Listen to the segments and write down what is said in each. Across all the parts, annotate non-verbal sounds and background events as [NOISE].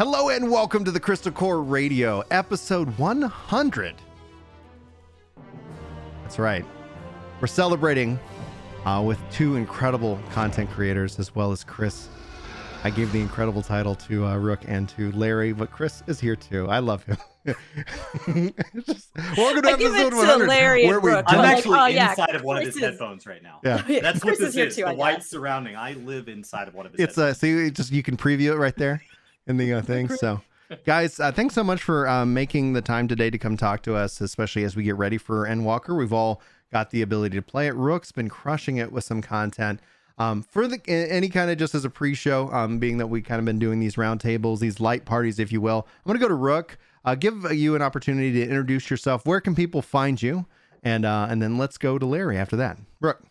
Hello and welcome to the Crystal Core Radio, episode 100. That's right. We're celebrating uh, with two incredible content creators as well as Chris. I gave the incredible title to uh, Rook and to Larry, but Chris is here too. I love him. [LAUGHS] Just, welcome to I give it episode to 100. Larry and where we Brooke. don't- I'm like, actually oh, yeah, inside of one of his is- headphones right now. Yeah. That's Chris what is this here is. too, the white surrounding. I live inside of one of his it's uh headphones. see you just you can preview it right there in the uh, [LAUGHS] thing. So [LAUGHS] guys uh, thanks so much for um, making the time today to come talk to us especially as we get ready for endwalker we've all got the ability to play it. Rook's been crushing it with some content. Um, for the any kind of just as a pre-show um, being that we kind of been doing these roundtables these light parties if you will i'm to go to rook. Uh, give you an opportunity to introduce yourself. Where can people find you? And uh, and then let's go to larry after that. Rook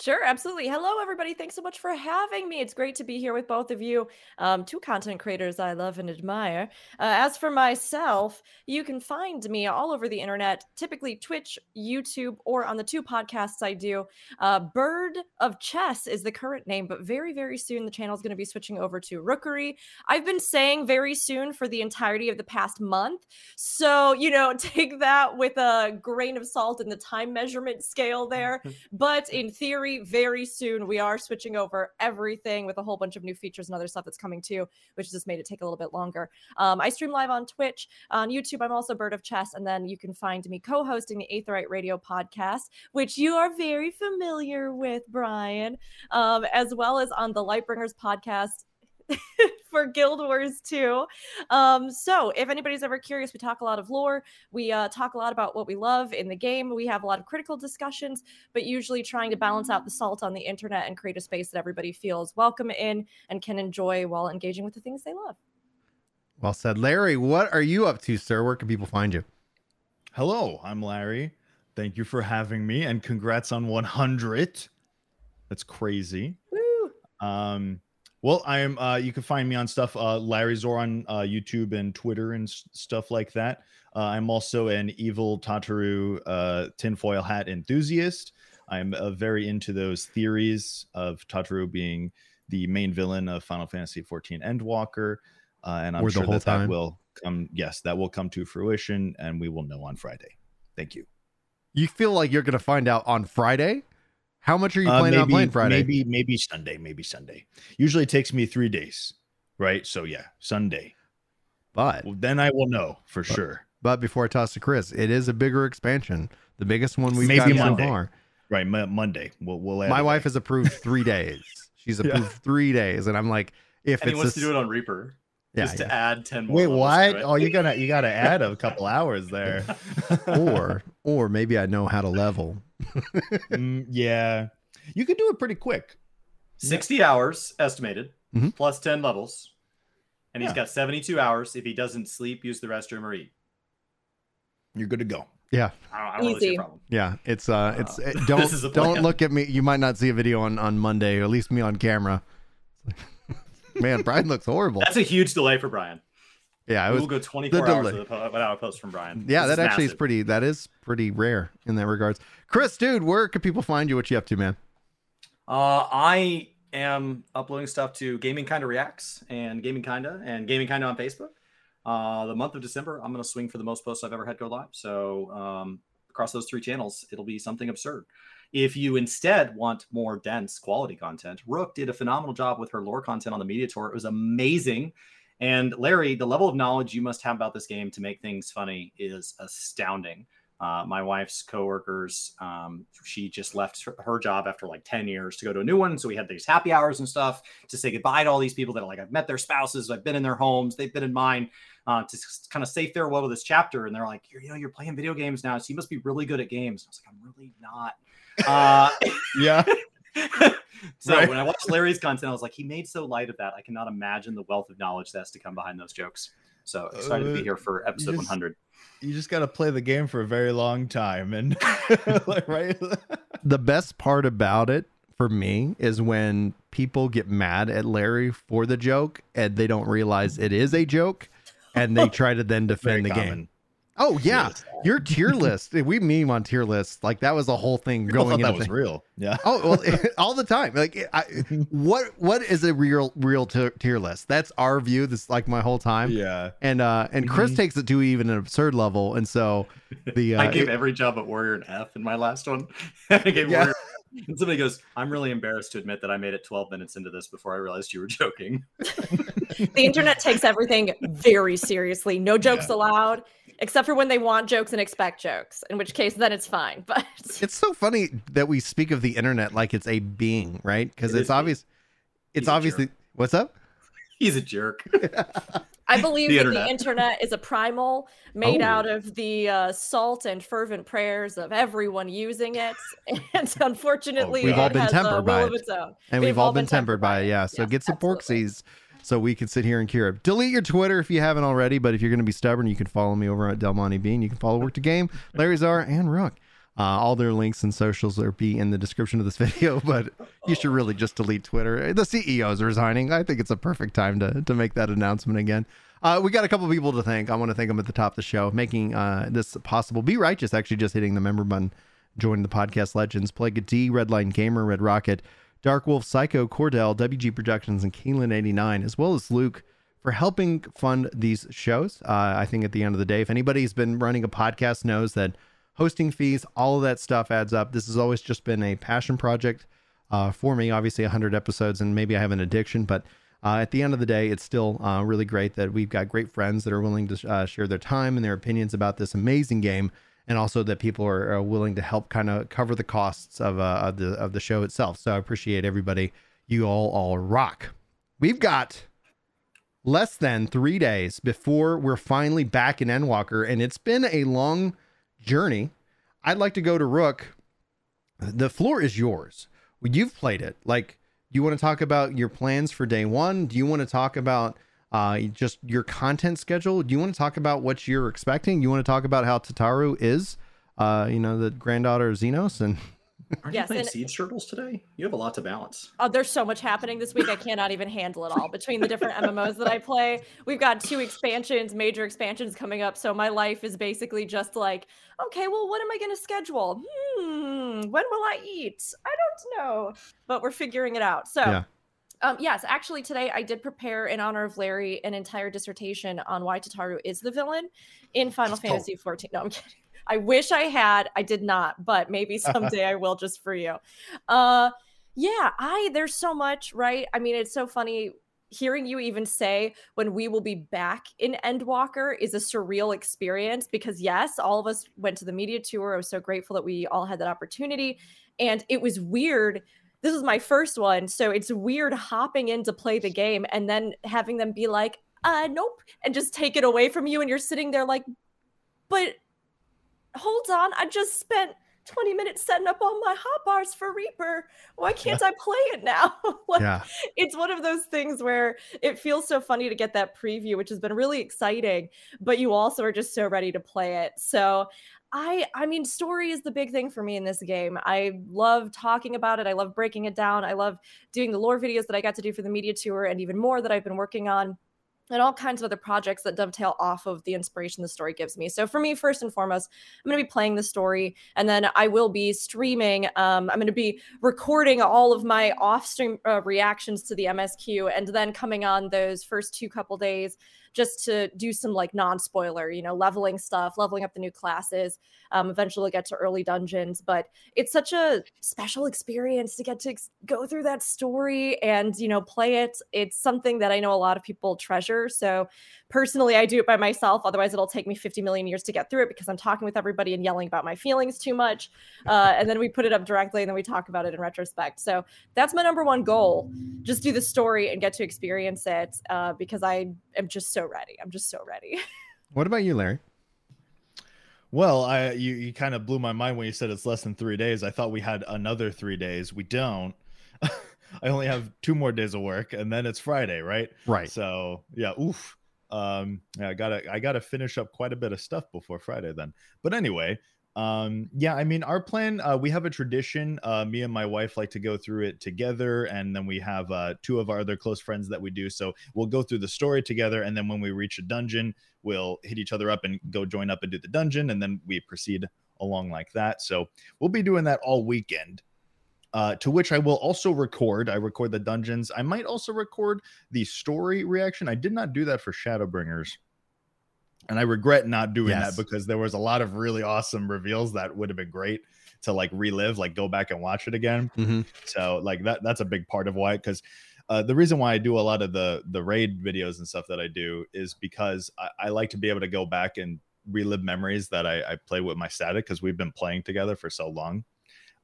Sure, absolutely. Hello, everybody. Thanks so much for having me. It's great to be here with both of you, um, two content creators I love and admire. Uh, as for myself, you can find me all over the internet, typically Twitch, YouTube, or on the two podcasts I do. Uh, Bird of Chess is the current name, but very, very soon the channel is going to be switching over to Rookery. I've been saying very soon for the entirety of the past month. So, you know, [LAUGHS] take that with a grain of salt in the time measurement scale there. [LAUGHS] But in theory, very soon we are switching over everything with a whole bunch of new features and other stuff that's coming too, which just made it take a little bit longer. Um, I stream live on Twitch, on YouTube. I'm also Bird of Chess, and then you can find me co-hosting the Aetheryte Radio podcast, which you are very familiar with, Brian, um, as well as on the Lightbringers podcast. [LAUGHS] for Guild Wars 2. Um, so if anybody's ever curious, we talk a lot of lore. We uh, talk a lot about what we love in the game. We have a lot of critical discussions, but usually trying to balance out the salt on the internet and create a space that everybody feels welcome in and can enjoy while engaging with the things they love. well said larry what are you up to sir where can people find you Hello, I'm Larry. Thank you for having me and congrats on 100. That's crazy. Woo! Um well, I'm uh you can find me on stuff uh Larry Zor on uh YouTube and Twitter and s- stuff like that. Uh, I'm also an evil Tataru uh tinfoil hat enthusiast. I'm uh, very into those theories of Tataru being the main villain of Final Fantasy 14 Endwalker. Uh, and I'm Or sure that that time. will come yes, that will come to fruition and we will know on Friday. Thank you. You feel like you're going to find out on Friday? How much are you Uh, planning on maybe- playing Friday? Maybe maybe Sunday, maybe Sunday. Usually it takes me three days, right? So yeah, Sunday. But Well, then I will know for But- sure. but before I toss to Chris, it is a bigger expansion, the biggest one we've Maybe gotten so Monday. far. Right, Mo- Monday. We'll we'll. add My wife has approved three [LAUGHS] days. She's Yeah. approved three days, and I'm like, if and he it's wants a to do it on Reaper yeah, just to add 10 more. Wait, levels what? to. Oh, you gotta you gotta add a couple hours there. [LAUGHS] or or maybe I know how to level. Mm, yeah, you could do it pretty quick. 60 hours estimated, Mhm. plus 10 levels. And he's Yeah. got 72 hours if he doesn't sleep, use the restroom, or eat. You're good to go. Yeah, I don't, I don't know Easy. problem. yeah. It's uh, it's Uh, [LAUGHS] it, don't don't look at me. You might not see a video on on Monday, or at least me on camera. [LAUGHS] Man, Brian looks horrible. That's a huge delay for Brian. Yeah, I we'll go 24 the hours delay. with a, without a post from Brian. Yeah, This that actually is pretty. That is pretty rare in that regards. Chris, dude, where can people find you? What you up to, man? Uh, I am uploading stuff to Gaming Kinda Reacts and Gaming Kinda and Gaming Kinda on Facebook. Uh, the month of December, I'm going to swing for the most posts I've ever had go live. So um, across those three channels, it'll be something absurd. If you instead want more dense quality content, Rook did a phenomenal job with her lore content on the media tour. It was amazing. And Larry, the level of knowledge you must have about this game to make things funny is astounding. Uh, my wife's coworkers, um, she just left her- job after like 10 years to go to a new one. So we had these happy hours and stuff to say goodbye to all these people that like I've met their spouses, I've been in their homes, they've been in mine, uh, to kind of say farewell to this chapter. And they're like, you know, you're playing video games now, so you must be really good at games. I was like, I'm really not. Uh, Yeah. [LAUGHS] so Right. when I watched Larry's content, I was like, he made so light of that. I cannot imagine the wealth of knowledge that has to come behind those jokes. So excited to Uh, be here for episode just- 100. you just got to play the game for a very long time and like, [LAUGHS] right the best part about it for me is when people get mad at Larry for the joke and they don't realize it is a joke and they try to then [LAUGHS] defend the common. game. Oh yeah, Yes. your tier list. We meme on tier lists. Like that was a whole thing People going thought that into was thing. real. Yeah. Oh well, [LAUGHS] all the time. Like, I, [LAUGHS] what what is a real real tier, tier list? That's our view. This like my whole time. Yeah. And uh and Chris Mhm. takes it to even an absurd level, and so the [LAUGHS] uh, I gave it- every job at Warrior an F in my last one. I gave Yeah. Warrior. And somebody goes, I'm really embarrassed to admit that I made it 12 minutes into this before I realized you were joking. The internet takes everything very seriously. No jokes allowed, except for when they want jokes and expect jokes, in which case then it's fine. [LAUGHS] But it's so funny that we speak of the internet like it's a being, right? Because It it's obvious. It's He's obviously what's up. [LAUGHS] He's a jerk. [LAUGHS] I believe The that internet. the internet is a primal made Oh. out of the uh, salt and fervent prayers of everyone using it, and unfortunately, We've all been has tempered a will by of it. its own. And we've, all been tempered by it. Yeah. So Yes, get some absolutely. porksies so we can sit here and cure it. Delete your Twitter if you haven't already, but if you're going to be stubborn, you can follow me over at Del Monte Bean. You can follow Work to Game, Larry Czar, and Rook. Uh, all their links and socials will be in the description of this [LAUGHS] video, but you should really just delete Twitter. The CEO is resigning. I think it's a perfect time to, to make that announcement again. Uh, we got a couple people to thank. I want to thank them at the top of the show, making uh, this possible. Be Righteous actually just hitting the member button, joining the podcast legends. Plague D, Redline Gamer, Red Rocket, Dark Wolf, Psycho, Cordell, WG Productions, and Keelan89, as well as Luke for helping fund these shows. Uh, I think at the end of the day, if anybody's been running a podcast knows that hosting fees, all of that stuff adds up. This has always just been a passion project uh, for me. Obviously, 100 episodes, and maybe I have an addiction, but uh, at the end of the day, it's still uh, really great that we've got great friends that are willing to uh, share their time and their opinions about this amazing game, and also that people are, are willing to help kind of cover the costs of, uh, of the of the show itself. So I appreciate everybody. You all all rock. We've got less than three days before we're finally back in Endwalker, and it's been a long journey. I'd like to go to Rook. The floor is yours. You've played it. Like, do you want to talk about your plans for day one? Do you want to talk about uh, just your content schedule? Do you want to talk about what you're expecting? You want to talk about how Tataru is, uh, you know, the granddaughter of Zenos? And [LAUGHS] Aren't Yes, you playing and- Seed Turtles today? You have a lot to balance. Oh, there's so much happening this week. I cannot even handle it all between the different MMOs that I play. We've got two expansions, major expansions coming up. So my life is basically just like, okay, well, what am I going to schedule? Hmm, when will I eat? I don't know, but we're figuring it out. So. Yeah. Um, yes, actually, today I did prepare in honor of Larry an entire dissertation on why Tataru is the villain in Final. Fantasy 14. No, I'm [LAUGHS] kidding. I wish I had. I did not, but maybe [LAUGHS] someday I will just for you. Uh, yeah, I there's so much, right? I mean, it's so funny hearing you even say when we will be back in Endwalker is a surreal experience because yes, all of us went to the media tour. I was so grateful that we all had that opportunity, and it was weird. This is my first one, so it's weird hopping in to play the game and then having them be like, "Uh, nope," and just take it away from you, and you're sitting there like, "But hold on, I just spent." 20 minutes setting up all my hot bars for Reaper. Why can't I play it now? [LAUGHS] Like, yeah, it's one of those things where it feels so funny to get that preview, which has been really exciting, but you also are just so ready to play it. So I I mean story is the big thing for me in this game. I love talking about it. I love breaking it down. I love doing the lore videos that I got to do for the media tour and even more that I've been working on and all kinds of other projects that dovetail off of the inspiration the story gives me. So for me, first and foremost, I'm going to be playing the story, and then I will be streaming. Um, I'm going to be recording all of my off-stream uh, reactions to the MSQ, and then coming on those first two couple days just to do some like non-spoiler, you know, leveling stuff, leveling up the new classes. Um, eventually, get to early dungeons, but it's such a special experience to get to ex- go through that story and you know play it. It's something that I know a lot of people treasure. So personally, I do it by myself. Otherwise, it'll take me 50 million years to get through it because I'm talking with everybody and yelling about my feelings too much. Uh, and then we put it up directly, and then we talk about it in retrospect. So that's my number one goal. Just do the story and get to experience it uh, because I am just so ready. I'm just so ready. [LAUGHS] what about you, Larry? Well, I you, you kind of blew my mind when you said it's less than three days. I thought we had another three days. We don't. [LAUGHS] I only have two more days of work, and then it's Friday, right? Right. So yeah, oof. Um, yeah, I gotta I gotta finish up quite a bit of stuff before Friday then. But anyway, um yeah i mean our plan uh we have a tradition uh me and my wife like to go through it together and then we have uh two of our other close friends that we do so we'll go through the story together and then when we reach a dungeon we'll hit each other up and go join up and do the dungeon and then we proceed along like that so we'll be doing that all weekend uh, to which I will also record. I record the dungeons. I might also record the story reaction. I did not do that for Shadowbringers and I regret not doing Yes. that because there was a lot of really awesome reveals that would have been great to like relive, like go back and watch it again. Mhm. So like that that's a big part of why because uh, the reason why I do a lot of the the raid videos and stuff that I do is because I, I like to be able to go back and relive memories that I, I play with my static because we've been playing together for so long.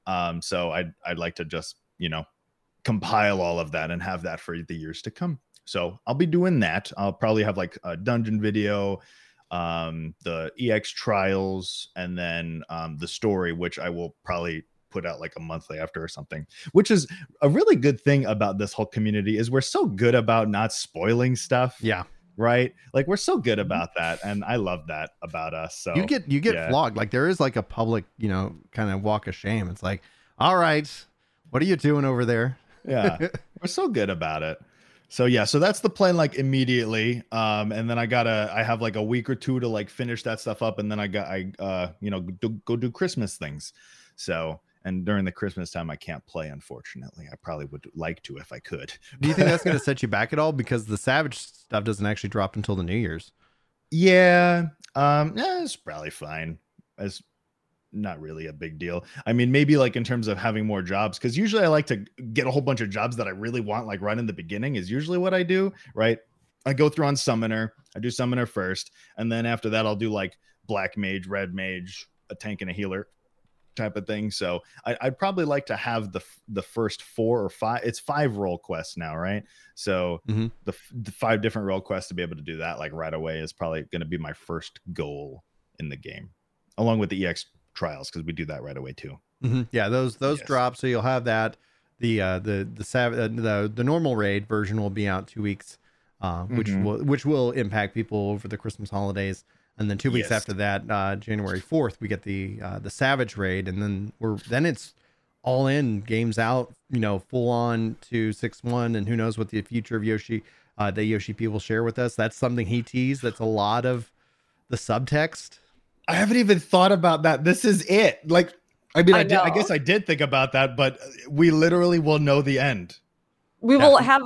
Um, so I'd I'd like to just you know compile all of that and have that for the years to come. So I'll be doing that. I'll probably have like a dungeon video, um, the EX trials, and then um, the story, which I will probably put out like a monthly after or something. Which is a really good thing about this whole community is we're so good about not spoiling stuff. Yeah. Right. Like we're so good about that, and I love that about us. So you get you get yeah. flogged. Like there is like a public, you know, kind of walk of shame. It's like, all right, what are you doing over there? yeah [LAUGHS] we're so good about it so yeah so that's the plan like immediately um and then i gotta i have like a week or two to like finish that stuff up and then i got i uh you know do, go do christmas things so and during the christmas time i can't play unfortunately i probably would like to if i could Do you think that's going [LAUGHS] to set you back at all? Because the Savage stuff doesn't actually drop until the New Year's. yeah um yeah it's probably fine it's not really a big deal. I mean maybe like in terms of having more jobs because usually i like to get a whole bunch of jobs that i really want like right in the beginning is usually what i do right? I go through on summoner i do summoner first and then after that i'll do like black mage red mage a tank and a healer type of thing. So I, i'd probably like to have the the first four or five it's five role quests now right? So Mhm. the, the five different role quests to be able to do that like right away is probably going to be my first goal in the game along with the ex trials because we do that right away too Mhm. Yeah, those those Yes. drop. So you'll have that. The uh, the the sav- uh, the the normal raid version will be out two weeks, uh, which Mhm. will which will impact people over the Christmas holidays. And then two weeks Yes. after that, uh, January fourth, we get the uh, the Savage raid, and then we're then it's all in games out. You know, full on to six one, and who knows what the future of Yoshi uh, that Yoshi P will share with us. That's something he teased. That's a lot of the subtext. I haven't even thought about that this is it like i mean I i, did, I guess i did think about that but we literally will know the end We Yeah. will have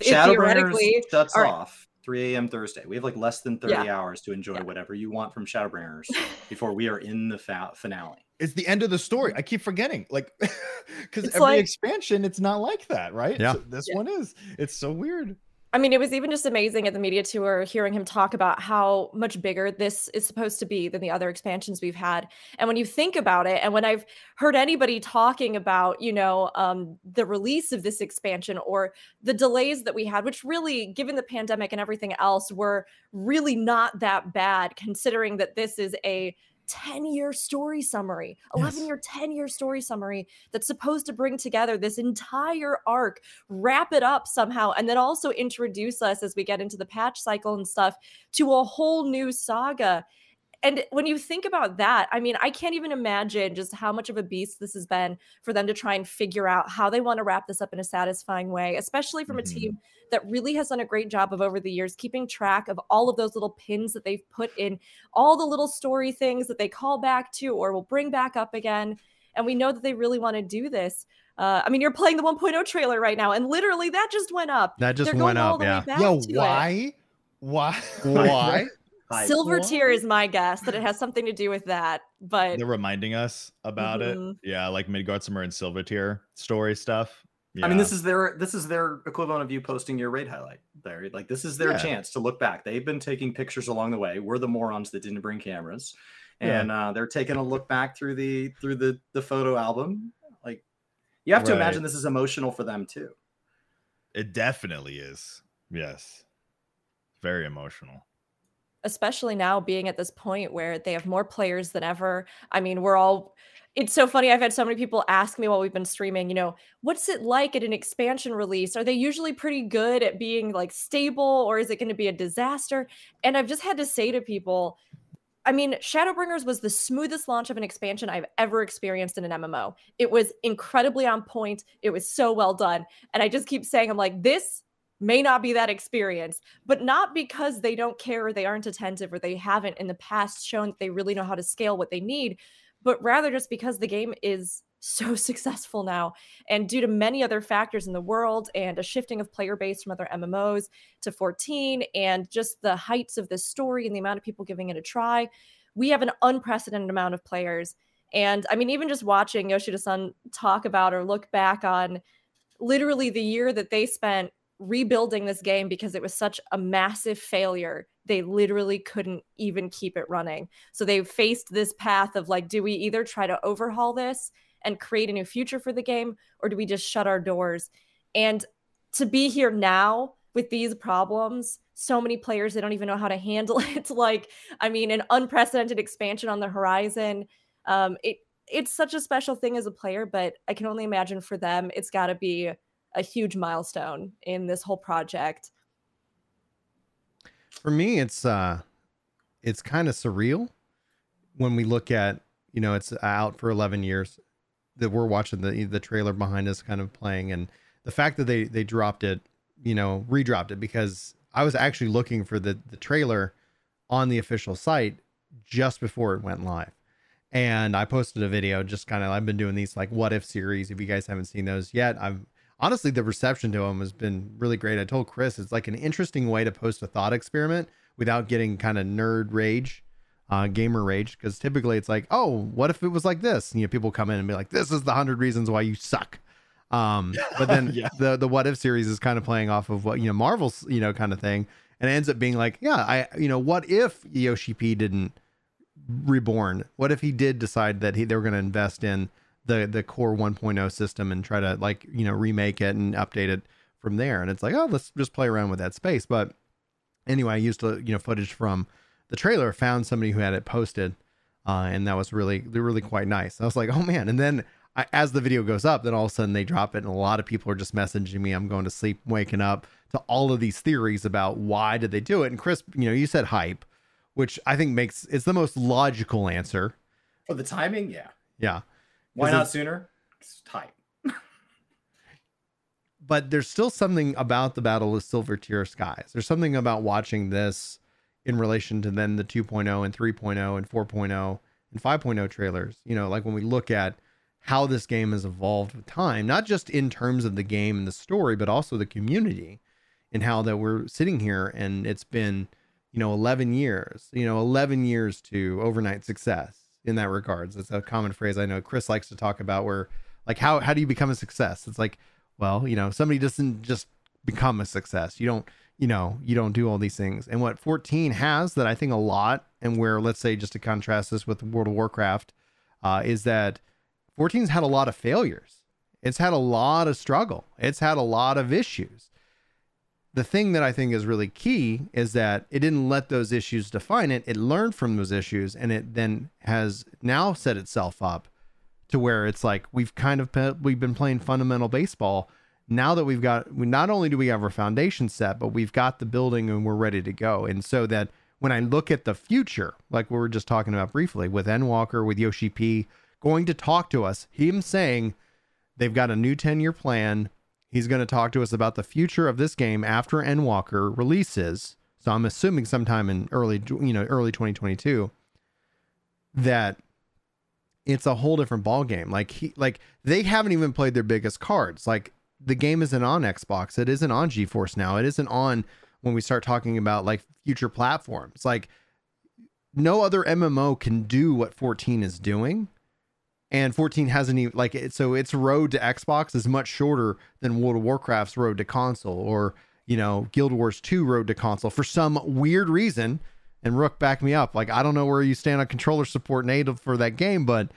Shadowbringers theoretically. shuts all right. off 3 a.m. Thursday. We have like less than 30 Yeah. hours to enjoy Yeah. whatever you want from Shadowbringers [LAUGHS] before we are in the fa- finale. it's the end of the story i keep forgetting like [LAUGHS] because every like- expansion it's not like that right Yeah. So this Yeah. one is it's so weird I mean, it was even just amazing at the media tour hearing him talk about how much bigger this is supposed to be than the other expansions we've had. And when you think about it, and when I've heard anybody talking about, you know, um, the release of this expansion or the delays that we had, which really, given the pandemic and everything else, were really not that bad, considering that this is a 10 year story summary, 11 Yes. year, 10 year story summary that's supposed to bring together this entire arc wrap it up somehow and then also introduce us as we get into the patch cycle and stuff to a whole new saga and when you think about that i mean i can't even imagine just how much of a beast this has been for them to try and figure out how they want to wrap this up in a satisfying way especially from Mhm. a team that really has done a great job of over the years keeping track of all of those little pins that they've put in all the little story things that they call back to or will bring back up again and we know that they really want to do this uh, I mean, you're playing the 1.0 trailer right now, and literally that just went up. That just They're went going all up. the way Yeah. back Yo, to it. why? Why? [LAUGHS] Why? Hi. Silver What? tier is my guess that it has something to do with that. But They're reminding us about Mhm. it. Yeah, like Midgardsormr and Silvertear story stuff. I mean, this is their this is their equivalent of you posting your raid highlight there. Like this is their Yeah. chance to look back. They've been taking pictures along the way. We're the morons that didn't bring cameras, Yeah. and uh, they're taking a look back through the through the the photo album. Like you have to imagine this is emotional for them too. It definitely is. Yes. Very emotional. Especially now being at this point where they have more players than ever. I mean, we're all it's so funny. I've had so many people ask me while we've been streaming, you know, what's it like at an expansion release? Are they usually pretty good at being like stable or is it going to be a disaster? And I've just had to say to people, I mean, Shadowbringers was the smoothest launch of an expansion I've ever experienced in an MMO. It was incredibly on point. It was so well done. And I just keep saying, I'm like, this may not be that experience, but not because they don't care or they aren't attentive or they haven't in the past shown that they really know how to scale what they need, but rather just because the game is [LAUGHS] so successful now. And due to many other factors in the world and a shifting of player base from other MMOs to 14 and just the heights of this story and the amount of people giving it a try, we have an unprecedented amount of players. And I mean, even just watching Yoshida san talk about or look back on literally the year that they spent rebuilding this game because it was such a massive failure they literally couldn't even keep it running. So they faced this path of like do we either try to overhaul this and create a new future for the game or do we just shut our doors? And to be here now with these problems so many players they don't even know how to handle [LAUGHS] it. Like i mean an unprecedented expansion on the horizon. Um it it's such a special thing as a player but i can only imagine for them it's got to be a huge milestone in this whole project. For me it's uh it's kind of surreal when we look at you know it's out for 11 years that we're watching the the trailer behind us kind of playing and the fact that they they dropped it you know redropped it because i was actually looking for the the trailer on the official site just before it went live. And i posted a video just kind of i've been doing these like what if series if you guys haven't seen those yet i've honestly the reception to them has been really great i told chris it's like an interesting way to post a thought experiment without getting kind of nerd rage uh, gamer rage because typically it's like, oh, what if it was like this? And, you know, people come in and be like, this is the hundred reasons why you suck. Um, but then [LAUGHS] yeah. the the what if series is kind of playing off of what you know Marvel's you know kind of thing, and it ends up being like, yeah, I you know what if Yoshi P didn't reborn? What if he did decide that he they were going to invest in the the core 1.0 system and try to like you know remake it and update it from there? And it's like, oh, let's just play around with that space. But anyway, I used to you know footage from the trailer found somebody who had it posted, uh, and that was really really quite nice. I was like, oh man! And then I, as the video goes up, then all of a sudden they drop it, and a lot of people are just messaging me. I'm going to sleep, waking up to all of these theories about why did they do it. And Chris, you know, you said hype, which I think makes it's the most logical answer. For the timing, yeah, yeah. Why not sooner? It's tight. [LAUGHS] but there's still something about the Battle of Silvertear Skies. There's something about watching this in relation to then the 2.0 and 3.0 and 4.0 and 5.0 trailers. You know, like when we look at how this game has evolved with time, not just in terms of the game and the story, but also the community and how that we're sitting here and it's been, you know, 11 years, you know, 11 years to overnight success in that regards. It's a common phrase I know Chris likes to talk about where like how how do you become a success? It's like, well, you know, somebody doesn't just become a success. You don't you know, you don't do all these things. And what 14 has that I think a lot, and where let's say just to contrast this with World of Warcraft, uh, is that 14's had a lot of failures. It's had a lot of struggle. It's had a lot of issues. The thing that I think is really key is that it didn't let those issues define it. It learned from those issues and it then has now set itself up to where it's like we've kind of we've been playing fundamental baseball now that we've got we not only do we have our foundation set but we've got the building and we're ready to go and so that when i look at the future like we were just talking about briefly with Endwalker, with yoshi p going to talk to us him saying they've got a new 10 year plan he's going to talk to us about the future of this game after Endwalker releases so i'm assuming sometime in early you know early 2022 that it's a whole different ball game. Like he like they haven't even played their biggest cards. Like the game isn't on Xbox. It isn't on GeForce now. It isn't on when we start talking about like future platforms. Like no other MMO can do what 14 is doing. And 14 hasn't even like it, so its road to Xbox is much shorter than World of Warcraft's road to console or you know Guild Wars 2 road to console for some weird reason. And Rook back me up. Like I don't know where you stand on controller support native for that game, but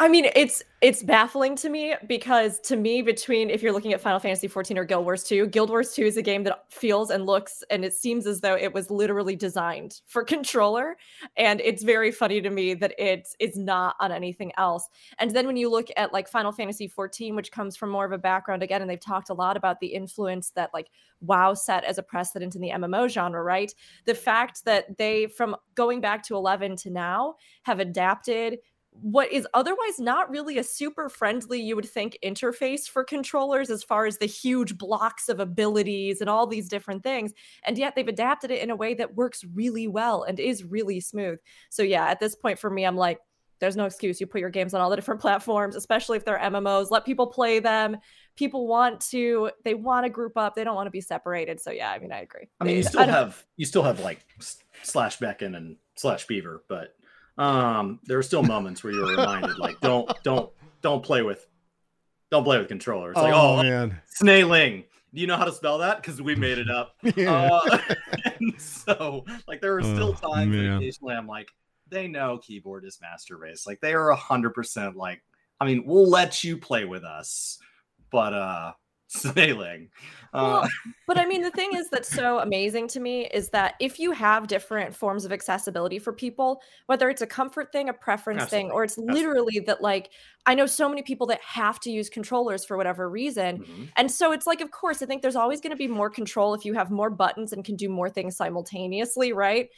I mean, it's it's baffling to me because to me, between if you're looking at Final Fantasy 14 or Guild Wars 2, Guild Wars 2 is a game that feels and looks and it seems as though it was literally designed for [LAUGHS] controller. And it's very funny to me that it's it's not on anything else. And then when you look at like Final Fantasy 14, which comes from more of a background again, and they've talked a lot about the influence that like WoW set as a precedent in the MMO genre, right? The fact that they from going back to 11 to now have adapted what is otherwise not really a super friendly, you would think, interface for controllers as far as the huge blocks of abilities and all these different things. And yet they've adapted it in a way that works really well and is really smooth. So, yeah, at this point for me, I'm like, there's no excuse. You put your games on all the different [LAUGHS] platforms, especially if they're MMOs. Let people play them. People want to, they want to group up. They don't want to be separated. So yeah, I mean, I agree. I mean, you still have you still have like slash Beacon and slash Beaver, but um, there are still moments where you're reminded, like, don't, don't, don't play with, don't play with controllers. Like, oh, oh man, snailing. Do you know how to spell that? Because we made it up. [LAUGHS] Yeah. Uh, [LAUGHS] and so, like, there are still oh, times occasionally I'm like, they know keyboard is master race. Like, they are a hundred percent like, I mean, we'll let you play with us, but uh snailing. Well, uh, [LAUGHS] but I mean, the thing is that's so amazing to me is that if you have different forms of accessibility for people, whether it's a comfort thing, a preference Absolutely. thing, or it's literally Absolutely. that, like, I know so many people that have to use controllers for whatever reason. Mm-hmm. And so it's like, of course, I think there's always going to be more control if you have more buttons and can do more things simultaneously, right?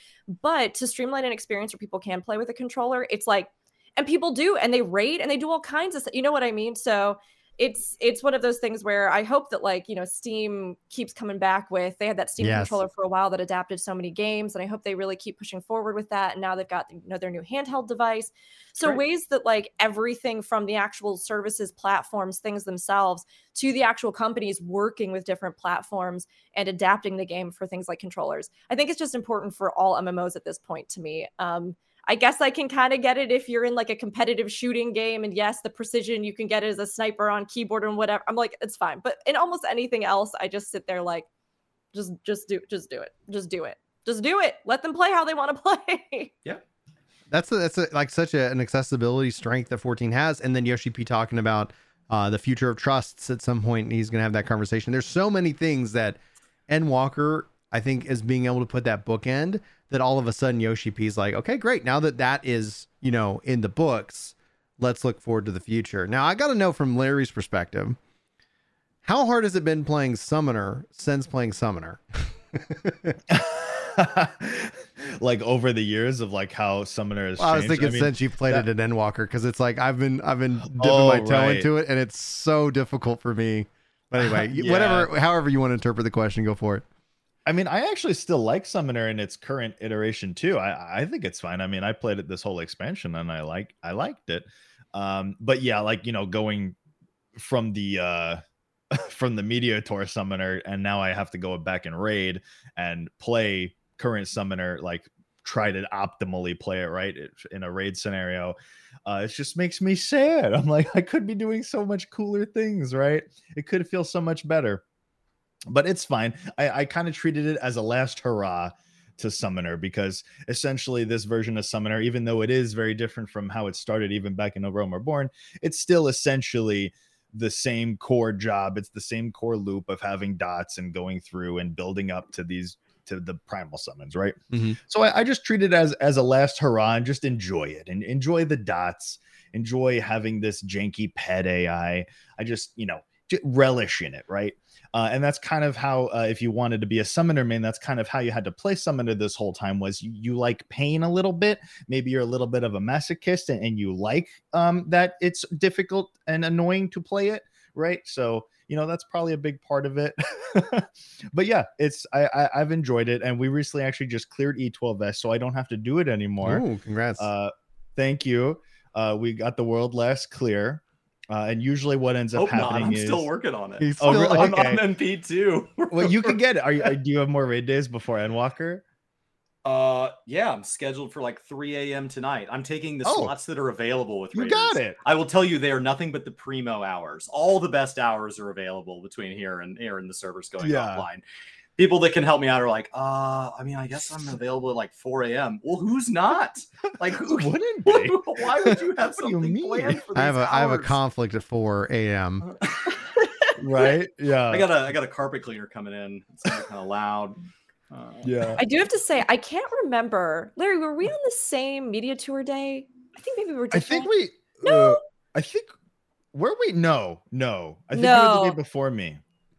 But to streamline an experience where people can play with a controller, it's like, and people do, and they rate and they do all kinds of stuff. You know what I mean? So, it's it's one of those things where I hope that like you know Steam keeps coming back with they had that Steam yes. controller for a while that adapted so many games and I hope they really keep pushing forward with that and now they've got you know their new handheld device so right. ways that like everything from the actual services platforms things themselves to the actual companies working with different platforms and adapting the game for things like controllers I think it's just important for all MMOs at this point to me um I guess I can kind of get it if you're in like a competitive shooting game. And yes, the precision you can get as a sniper on keyboard and whatever. I'm like, it's fine. But in almost anything else, I just sit there like, just just do just do it. Just do it. Just do it. Let them play how they want to [LAUGHS] play. Yeah. That's a, that's a, like such a, an accessibility strength that 14 has. And then Yoshi P talking about uh, the future of trusts at some point. He's going to have that conversation. There's so many things that Endwalker, I think, is being able to put that bookend that all of a sudden Yoshi P's like, okay, great. Now that that is, you know, in the books, let's look forward to the future. Now, I got to know from Larry's perspective, how hard has it been playing Summoner since playing Summoner? [LAUGHS] like over the years of like how Summoner has. Well, I was thinking I mean, since you've played that... it in Endwalker because it's like I've been I've been dipping oh, my toe right. into it and it's so difficult for me. But anyway, [LAUGHS] yeah. whatever, however you want to interpret the question, go for it. I mean, I actually still like Summoner in its current iteration too. I, I think it's fine. I mean, I played it this whole expansion and I like I liked it. Um, but yeah, like you know, going from the uh [LAUGHS] from the Mediator tour Summoner, and now I have to go back and raid and play current Summoner, like try to optimally play it right in a raid scenario. Uh, it just makes me sad. [LAUGHS] I'm like, I could be doing so much cooler things, right? It could feel so much better but it's fine. I, I kind of treated it as a last hurrah to Summoner because essentially this version of Summoner, even though it is very different from how it started even back in No Realm Reborn, it's still essentially the same core job. It's the same core loop of having dots and going through and building up to these to the primal summons, right? Mm-hmm. So I, I, just treat it as as a last hurrah and just enjoy it and enjoy the dots, enjoy having this janky pet AI. I just you know relish in it, right? Uh, and that's kind of how, uh, if you wanted to be a summoner main, that's kind of how you had to play summoner this whole time. Was you, you like pain a little bit? Maybe you're a little bit of a masochist, and, and you like um, that it's difficult and annoying to play it, right? So you know that's probably a big part of it. [LAUGHS] but yeah, it's I, I have enjoyed it, and we recently actually just cleared E12S, so I don't have to do it anymore. Ooh, congrats! Uh, thank you. Uh, we got the world last clear. Uh, and usually, what ends up Hope happening not. I'm is still working on it. He's oh, still, I'm okay. on MP too. [LAUGHS] well, you can get it. Are you? Do you have more raid days before Endwalker? Uh, yeah, I'm scheduled for like 3 a.m. tonight. I'm taking the oh, slots that are available with. Raiders. You got it. I will tell you, they are nothing but the primo hours. All the best hours are available between here and here and the servers going yeah. offline people that can help me out are like, uh, I mean, I guess I'm available at like 4 a.m. Well, who's not? Like, who [LAUGHS] Wouldn't [LAUGHS] be. Why would you have [LAUGHS] What do you something planned for I have these a I have a conflict at 4 a.m. right? Yeah. I got a I got a carpet cleaner coming in. It's kind of loud. Uh, yeah. I do have to say, I can't remember. Larry, were we on the same media tour day? I think maybe we were I think we. No. Uh, I think. Were we? No. No. I think you were the day before me.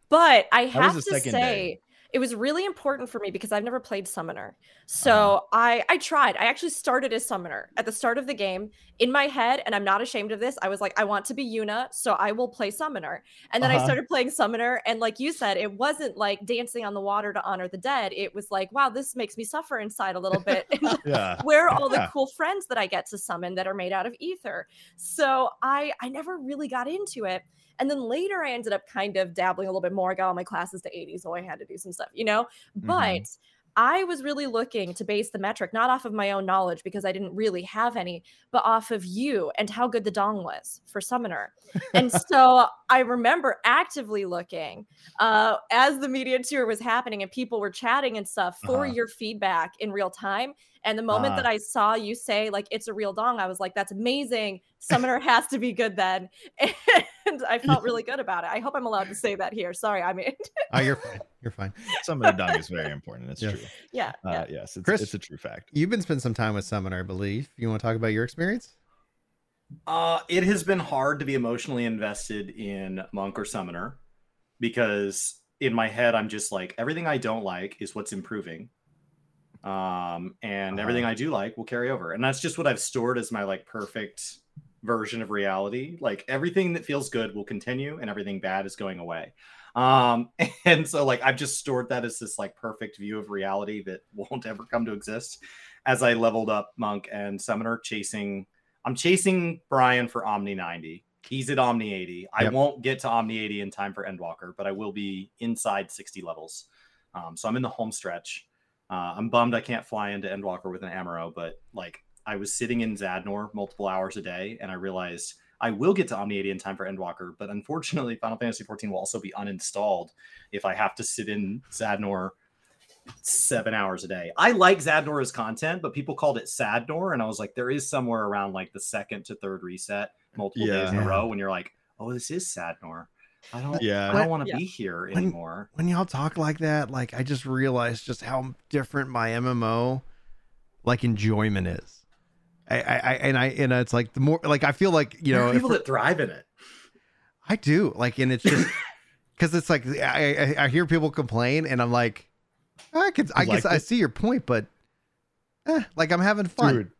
But I have the to second say, day. It was really important for me because I've never played Summoner. Uh-huh. So I I tried. I actually started as Summoner at the start of the game. In my head, and I'm not ashamed of this, I was like, I want to be Yuna, so I will play Summoner. And then I Uh-huh. started playing Summoner, and like you said, it wasn't like dancing on the water to honor the dead. It was like, wow, this makes me suffer inside a little bit. [LAUGHS] Yeah. [LAUGHS] where are all the cool friends that I get to summon that are made out of ether? So I I never really got into it. And then later I ended up kind of dabbling a little bit more. I got all my classes to 80, so I had to do some stuff, you know? But I was really looking to base the metric not off of my own knowledge because I didn't really have any, but off of you and how good the dong was for Summoner. And [LAUGHS] so I remember actively looking uh, as the media tour was happening and people were chatting and stuff for Uh-huh. your feedback in real time. And the moment that Ah. I saw you say, like, it's a real dong, I was like, that's amazing. Summoner [LAUGHS] has to be good then. And I felt really good about it. I hope I'm allowed to say that here. Sorry, I mean, Oh, you're fine. You're fine. Some of the dog is very important. It's Yeah. true. yeah. yeah. Uh, yes, it's, Chris- it's a true fact. You've been spending some time with Summoner, I believe. You want to talk about your experience? Uh, it has been hard to be emotionally invested in Monk or Summoner because in my head I'm just like everything I don't like is what's improving, um, and everything I do like will carry over, and that's just what I've stored as my like perfect version of reality. Like everything that feels good will continue, and everything bad is going away. Um, [LAUGHS] and so like I've just stored that as this like perfect view of reality that [LAUGHS] won't ever come to exist. As I leveled up Monk and Summoner, chasing I'm chasing Brian for Omni 90. He's at Omni 80. I won't get to Omni 80 in time for Endwalker, but I will be inside 60 levels. Um, so I'm in the home stretch. Uh, I'm bummed I can't fly into Endwalker with an Amaro, but like I was sitting in Zadnor multiple hours a day, and I realized I will get to Omni 80 in time for Endwalker, but unfortunately, Final Fantasy 14 will also be uninstalled if I have to sit in Zadnor seven hours a day. I like Zadnor as content, but people called it Sadnor, and I was like, there is somewhere around like the second to third reset, multiple days in a row, when you're like, oh, this is Sadnor. I don't, Yeah. I don't want to Yeah. be here anymore. When y'all talk like that, like I just realized just how different my MMO like enjoyment is. I, I, I and I and it's like the more like I feel like you There know people that thrive in it. I do like, and it's just [LAUGHS] because it's like I, I I hear people complain, and I'm like, I could I You guess liked I see your point, but eh, like I'm having fun. Dude,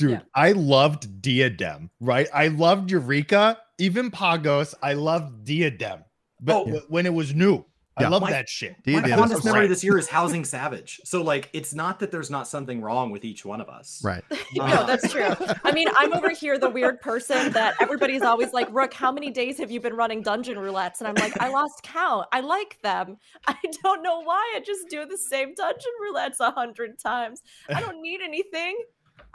dude, Yeah. I loved Diadem, right? I loved Eureka, even Pagos. I loved Diadem, but Oh. w- when it was new, I love that shit. Dude, My yeah, fondest memory right. this year is [LAUGHS] Housing Savage. So like, it's not that there's not something wrong with each one of us. Right. [LAUGHS] no, Uh, that's true. I mean, I'm over here, the weird person that everybody's always like, Rook, how many days have you been running dungeon roulettes? And I'm like, I lost count. I like them. I don't know why. I just do the same dungeon roulettes a hundred times. I don't need anything.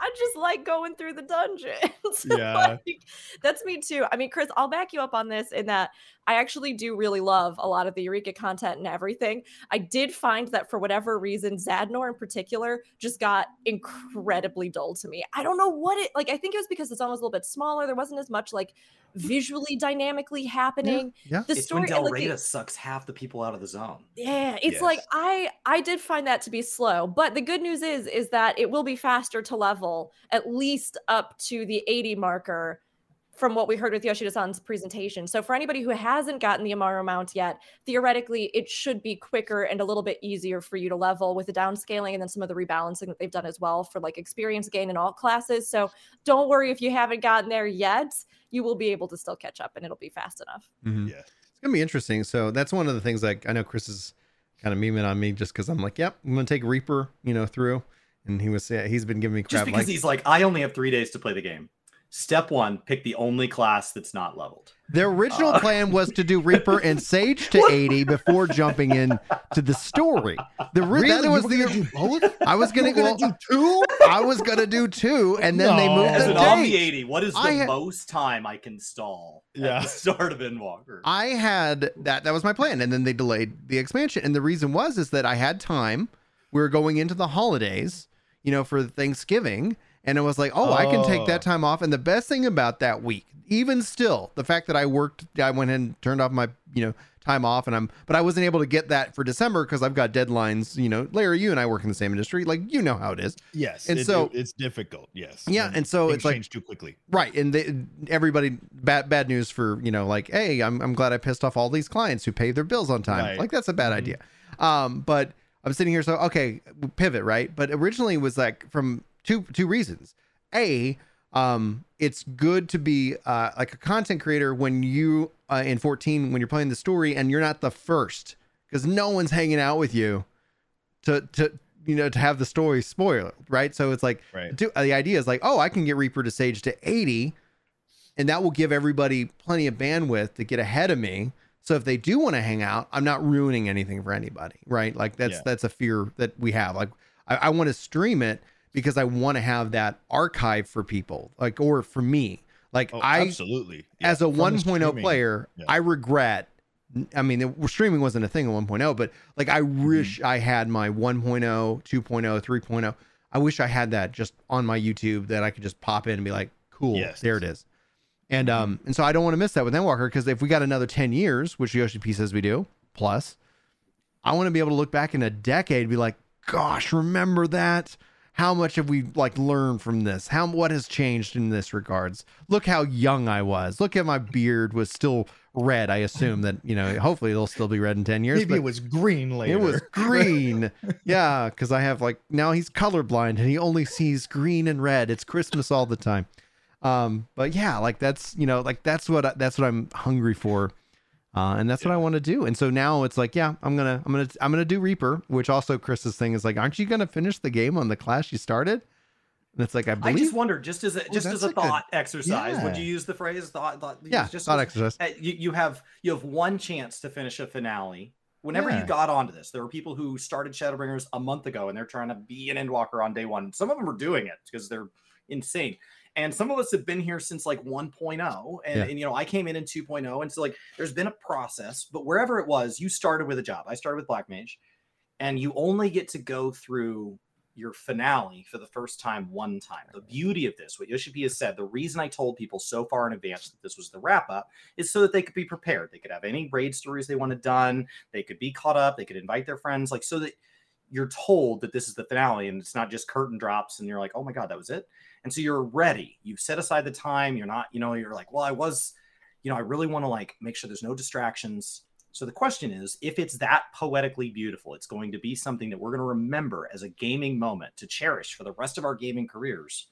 I just like going through the dungeons. [LAUGHS] Yeah. Like, that's me too. I mean, Chris, I'll back you up on this in that I actually do really love a lot of the Eureka content and everything. I did find that for whatever reason, Zadnor in particular just got incredibly dull to me. I don't know what it like. I think it was because the zone was a little bit smaller. There wasn't as much like visually dynamically happening. Yeah. The It's when story, Del like, the- sucks half the people out of the zone. yeah, it's like I I did find that to be slow, but the good news is is that it will be faster to level at least up to the 80 marker from what we heard with Yoshida-san's presentation. So for anybody who hasn't gotten the Amaro mount yet, theoretically it should be quicker and a little bit easier for you to level with the downscaling and then some of the rebalancing that they've done as well for like experience gain in all classes. So don't worry if you haven't gotten there yet, you will be able to still catch up and it'll be fast enough. Mhm. Yeah. It's gonna be interesting. So that's one of the things like I know Chris is kind of memeing on me just because I'm like, yep, I'm gonna take Reaper, you know, through, and he was yeah, he's been giving me Just crap because like he's like, I only have three days to play the game. Step one, pick the only class that's not leveled. The original Uh. plan was to do [LAUGHS] Reaper and Sage to 80 before jumping in to the story. The re- Really? that You was were the gonna do both? I was gonna, You were well, gonna do two? I was gonna do two, and then they moved As the an date. 80, what is the I had- most time I can stall Yeah. at the start of Endwalker? I had that. That was my plan, and then they delayed the expansion. And the reason was is that I had time. We were going into the holidays, you know, for Thanksgiving, and it was like, oh, I can take Oh. that time off. And the best thing about that week, even still, the fact that I worked, I went and turned off my, you know, time off, and I'm, but I wasn't able to get that for December because I've got deadlines. You know, Larry, you and I work in the same industry, like you know how it is. Yes. And it- so- it- it's difficult. Yes. Yeah, and so it's like- too quickly. Right, and they, everybody bad bad news for you know like hey I'm I'm glad I pissed off all these clients who pay their bills on time. Right. Like that's a bad Mhm. idea. Um, but I'm sitting here so okay pivot right, but originally it was like from two two reasons. A um it's good to be uh like a content creator when you uh, in 14 when you're playing the story and you're not the first because no one's hanging out with you to to you know to have the story spoiled right so it's like Right. do, the idea is like, oh, I can get Reaper to Sage to 80, and that will give everybody plenty of bandwidth to get ahead of me. So if they do want to hang out, I'm not ruining anything for anybody, right? Like that's Yeah. that's a fear that we have. Like I, I want to stream it because I want to have that archive for people, like or for me. Like Oh, I absolutely. as a From the 1.0 player, Yeah. I regret. I mean, the, streaming wasn't a thing at 1.0, but like I Mm-hmm. wish I had my 1.0, 2.0, 3.0. I wish I had that just on my YouTube that I could just pop in and be like, cool, Yes. there it is. And um, and so I don't want to miss that with Endwalker because if we got another 10 years, which Yoshi P says we do, plus, I want to be able to look back in a decade and be like, gosh, remember that? How much have we like learned from this? How what has changed in this regards? Look how young I was. Look at my beard was still red. I assume that you know. Hopefully, it'll still be red in ten years. Maybe but it was green later. it was green. [LAUGHS] yeah, because I have like now he's colorblind and he only sees green and red. It's Christmas all the time. Um, but yeah, like that's you know like that's what I, that's what I'm hungry for. Uh, and that's what I want to do. And so now it's like, yeah, I'm gonna, I'm gonna, I'm gonna do Reaper, which also Chris's thing is like, aren't you gonna finish the game on the class you started? And it's like, I believe. I just wondered, just as a just that's as a thought exercise, would you use the phrase thought? thought yeah, just thought exercise. uh, you, you have you have one chance to finish a finale. Whenever you got onto this, there were people who started Shadowbringers a month ago, and they're trying to be an Endwalker on day one. Some of them are doing it because they're insane, and some of us have been here since like 1.0, and, Yeah. and you know I came in in 2.0, and so like there's been a process. But wherever it was, you started with a job. I started with Black Mage, and you only get to go through your finale for the first time one time. The beauty of this, what Yoshi P has said, the reason I told people so far in advance that this was the wrap up is so that they could be prepared. They could have any raid stories they wanted done, they could be caught up, they could invite their friends, like so that you're told that this is the finale and it's not just curtain drops and you're like, oh my God, that was it. And so you're ready. You've set aside the time. You're not, you know, you're like, well, I was, you know, I really want to like make sure there's no distractions. So the question is, if it's that poetically beautiful, it's going to be something that we're going to remember as a gaming moment to cherish for the rest of our gaming careers.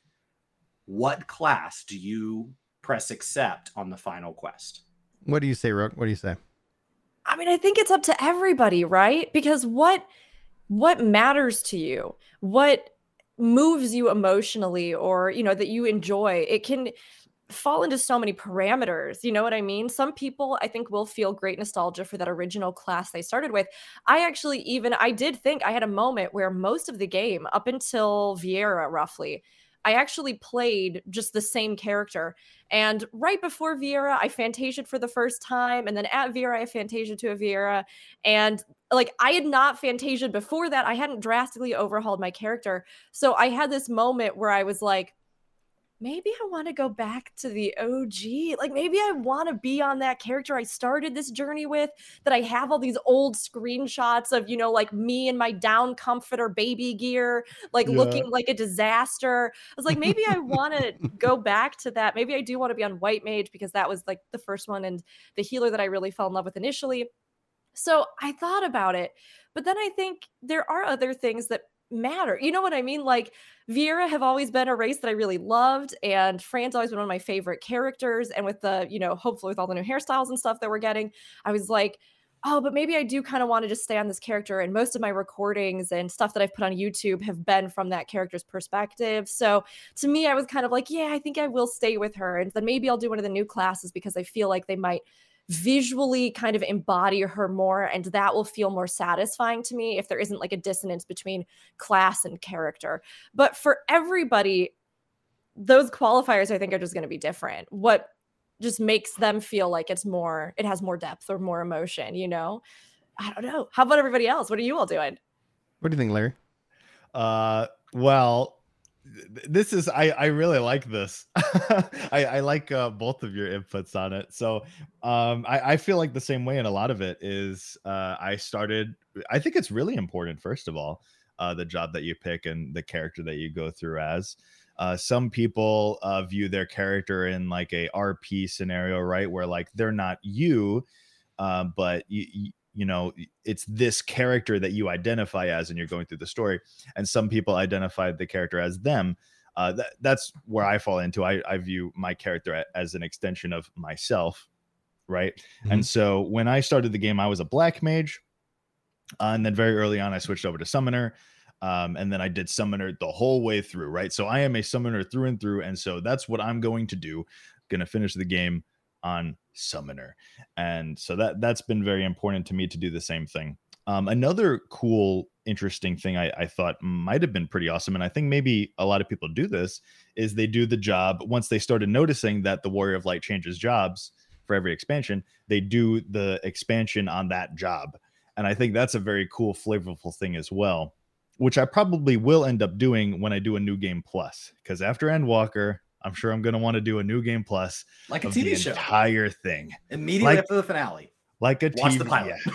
What class do you press accept on the final quest? What do you say, Rook? What do you say? I mean, I think it's up to everybody, right? Because what what matters to you? What moves you emotionally or, you know, that you enjoy? It can fall into so many parameters. You know what I mean? Some people I think will feel great nostalgia for that original class they started with. I actually even I did think I had a moment where most of the game up until Viera roughly I actually played just the same character. And right before Viera, I fantasied for the first time. And then at Viera, I fantasied to a Viera. And like I had not fantasied before that. I hadn't drastically overhauled my character. So I had this moment where I was like, maybe I want to go back to the OG. Like maybe I want to be on that character I started this journey with. That I have all these old screenshots of, you know, like me in my down comforter baby gear, like Yeah. looking like a disaster. I was like, maybe I want to [LAUGHS] go back to that. Maybe I do want to be on White Mage because that was like the first one and the healer that I really fell in love with initially. So I thought about it, but then I think there are other things that matter. You know what I mean? Like Viera have always been a race that I really loved, and Fran's always been one of my favorite characters. And with the, you know, hopefully with all the new hairstyles and stuff that we're getting, I was like, oh, but maybe I do kind of want to just stay on this character. And most of my recordings and stuff that I've put on YouTube have been from that character's perspective. So to me, I was kind of like, yeah, I think I will stay with her. And then maybe I'll do one of the new classes because I feel like they might visually kind of embody her more and that will feel more satisfying to me if there isn't like a dissonance between class and character. But for everybody those qualifiers i think are just going to be different. What just makes them feel like it's more it has more depth or more emotion you know? I don't know. How about everybody else? What are you all doing? What do you think larry? Uh well this is I I really like this. [LAUGHS] I I like uh, both of your inputs on it. So um I I feel like the same way in a lot of it is uh I started I think it's really important first of all uh the job that you pick and the character that you go through as uh, some people uh, view their character in like a RP scenario, right? Where like they're not you, uh, but you, you know it's this character that you identify as and you're going through the story and some people identify the character as them uh, that, that's where i fall into. I, I view my character as an extension of myself right? Mm-hmm. and so when i started the game i was a black mage uh, and then very early on i switched over to summoner um, and then i did summoner the whole way through right? So i am a summoner through and through and so that's what i'm going to do. Gonna finish the game on summoner. And so that that's been very important to me to do the same thing. Um, another cool interesting thing I, I thought might have been pretty awesome and i think maybe a lot of people do this is they do the job once they started noticing that the warrior of light changes jobs for every expansion they do the expansion on that job. And i think that's a very cool flavorful thing as well which i probably will end up doing when i do a new game plus because after endwalker I'm sure I'm going to want to do a new game plus, like a TV show, entire thing immediately like, after the finale, like a watch TV, the pilot. Yeah.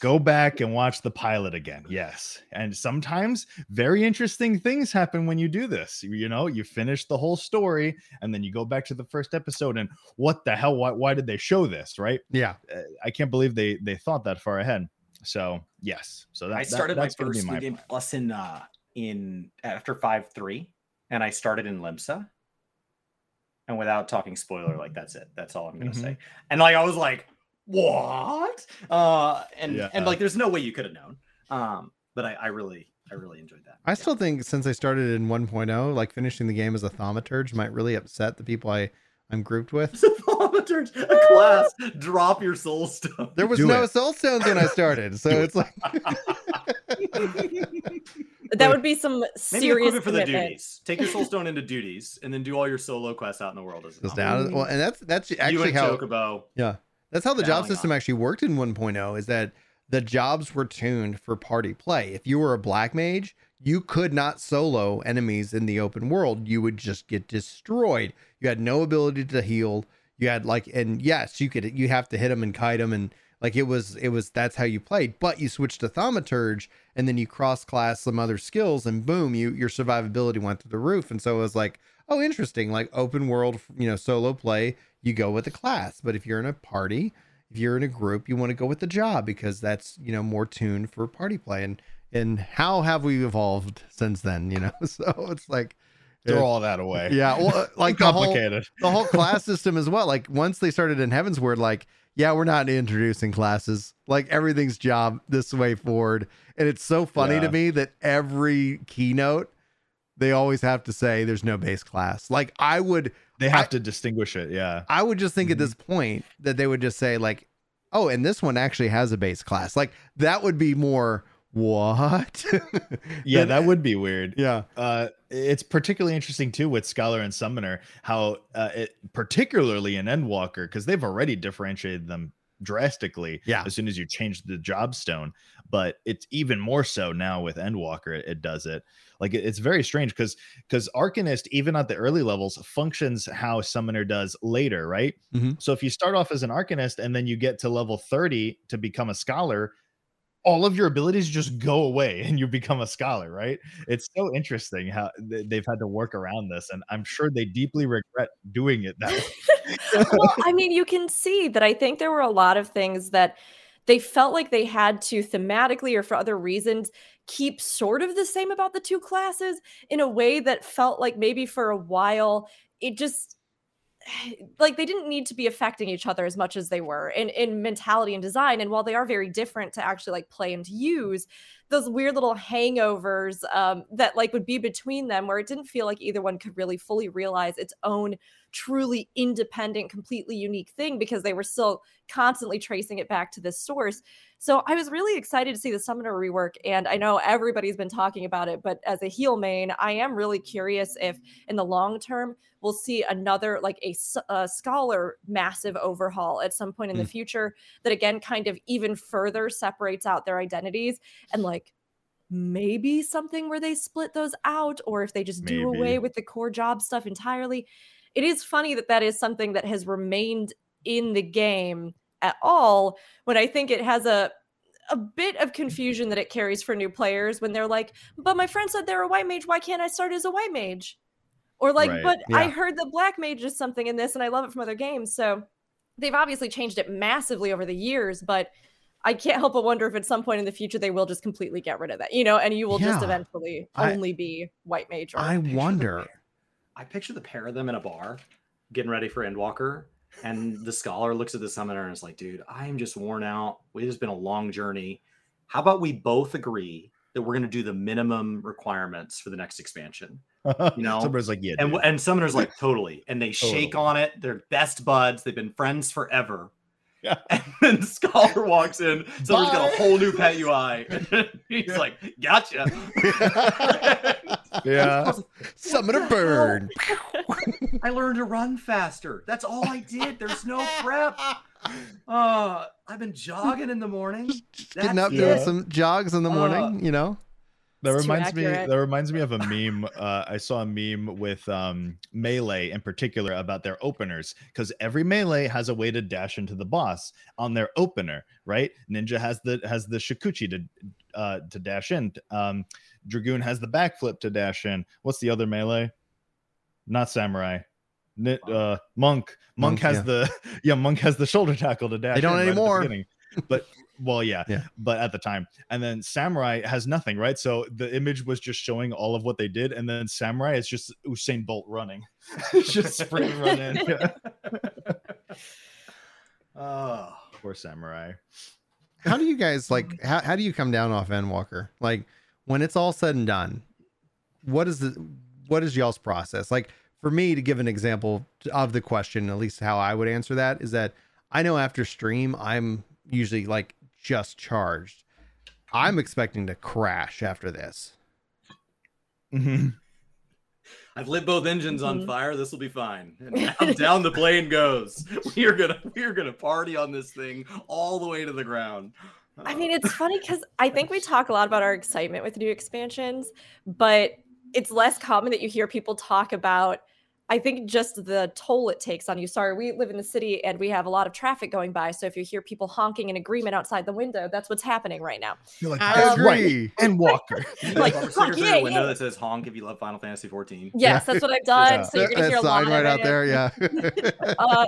Go back and watch the pilot again. Yes, and sometimes very interesting things happen when you do this. You know, you finish the whole story and then you go back to the first episode and what the hell? Why, why did they show this? Right? Yeah, uh, I can't believe they they thought that far ahead. So yes, so that, I started that, my first my game plus in uh in after five three, and I started in Limsa and without talking spoiler, like that's it. That's all I'm gonna mm-hmm. say. And like I was like, what? Uh, and yeah. and like there's no way you could have known. Um, but I, I really I really enjoyed that. I yeah. still think since I started in 1.0, like finishing the game as a thaumaturge might really upset the people I I'm grouped with. thaumaturge, a class, drop your soul stone. There was Do no it. soul stones when I started, so it's like [LAUGHS] [LAUGHS] [LAUGHS] that would be some serious maybe for the duties. Take your soul stone into duties, and then do all your solo quests out in the world as well. Down, well, and that's that's actually how Chocobo, yeah, that's how the job system on. actually worked in 1.0. Is that the jobs were tuned for party play. If you were a black mage, you could not solo enemies in the open world. You would just get destroyed. You had no ability to heal. You had like, and yes, you could. You have to hit them and kite them and like it was, it was that's how you played. But you switched to thaumaturge, and then you cross class some other skills, and boom, you your survivability went through the roof. And so it was like, oh, interesting. Like open world, you know, solo play, you go with the class. But if you're in a party, if you're in a group, you want to go with the job because that's you know more tuned for party play. And and how have we evolved since then? You know, [LAUGHS] so it's like throw all that away. Yeah, well, uh, like the whole, the whole [LAUGHS] class system as well. Like once they started in Heavensward, like yeah, we're not introducing classes. Like everything's job this way forward. And it's so funny yeah. to me that every keynote, they always have to say there's no base class. Like I would They have I, to distinguish it, yeah. I would just think mm-hmm. at this point that they would just say, like, oh, and this one actually has a base class. Like that would be more what? [LAUGHS] yeah, that would be weird. Yeah. Uh, it's particularly interesting too with Scholar and Summoner, how uh, it particularly in Endwalker, because they've already differentiated them drastically yeah. as soon as you change the job stone. But it's even more so now with Endwalker, it, it does it. Like it, it's very strange because because Arcanist, even at the early levels, functions how Summoner does later, right? Mm-hmm. So if you start off as an Arcanist and then you get to level 30 to become a scholar, all of your abilities just go away and you become a scholar, right? It's so interesting how they've had to work around this, and I'm sure they deeply regret doing it that [LAUGHS] well, I mean, you can see that I think there were a lot of things that they felt like they had to thematically or for other reasons keep sort of the same about the two classes in a way that felt like maybe for a while it just [SIGHS] like they didn't need to be affecting each other as much as they were in in mentality and design. And while they are very different to actually like play and use those weird little hangovers um, that like would be between them where it didn't feel like either one could really fully realize its own truly independent completely unique thing because they were still constantly tracing it back to this source so i was really excited to see the summoner rework and i know everybody's been talking about it but as a heal main i am really curious if in the long term we'll see another like a, a scholar massive overhaul at some point in mm. the future that again kind of even further separates out their identities and like maybe something where they split those out or if they just maybe. do away with the core job stuff entirely it is funny that that is something that has remained in the game at all when I think it has a a bit of confusion that it carries for new players when they're like, "But my friend said they're a white mage. Why can't I start as a white mage?" Or like, right. "But yeah. I heard the black mage is something in this, and I love it from other games." So they've obviously changed it massively over the years, but I can't help but wonder if at some point in the future they will just completely get rid of that, you know, and you will yeah. just eventually I, only be white mage. I wonder. I picture the pair of them in a bar getting ready for Endwalker. And the scholar looks at the summoner and is like, dude, I am just worn out. It has been a long journey. How about we both agree that we're going to do the minimum requirements for the next expansion? [LAUGHS] You know, somebody's like, yeah, and, and summoner's like, totally. And they [LAUGHS] totally. shake on it. They're best buds. They've been friends forever. Yeah. [LAUGHS] And then Scholar walks in. Summoner's got a whole new pet UI. he's yeah. like, gotcha. Yeah. Summoner burn. [LAUGHS] I learned to run faster. That's all I did. There's no prep. Uh, I've been jogging in the morning. That's Getting up, doing some jogs in the morning, uh, you know? That it's reminds me. That reminds me of a meme. Uh, I saw a meme with um, melee in particular about their openers because every melee has a way to dash into the boss on their opener, right? Ninja has the has the Shukuchi to uh, to dash in. Um, Dragoon has the backflip to dash in. What's the other melee? Not samurai. Uh, monk. Monk, monk has yeah. the [LAUGHS] yeah. Monk has the shoulder tackle to dash. They don't anymore. but well, yeah, yeah, but at the time, and then Samurai has nothing, right? So the image was just showing all of what they did, and then Samurai is just Usain Bolt running, [LAUGHS] just sprint running. oh, [LAUGHS] poor Samurai. How do you guys like? How how do you come down off Endwalker? Like when it's all said and done, what is the what is y'all's process? Like for me to give an example of the question, at least how I would answer that is that I know after stream I'm usually like just charged. I'm expecting to crash after this. Mm-hmm. I've lit both engines on mm-hmm. fire. This will be fine. [LAUGHS] And down the plane goes. [LAUGHS] We are gonna we are gonna party on this thing all the way to the ground. I mean, it's funny because I think we talk a lot about our excitement with new expansions, but it's less common that you hear people talk about I think just the toll it takes on you. Sorry, we live in the city and we have a lot of traffic going by. So if you hear people honking in agreement outside the window, that's what's happening right now. You're like, I um, agree. Endwalker. [LAUGHS] like, honk, yeah, yeah. window that says honk if you love Final Fantasy 14. Yes, yeah. that's what I've [LAUGHS] done. Yeah. So you're gonna hear a lot right out there. Yeah. [LAUGHS] uh,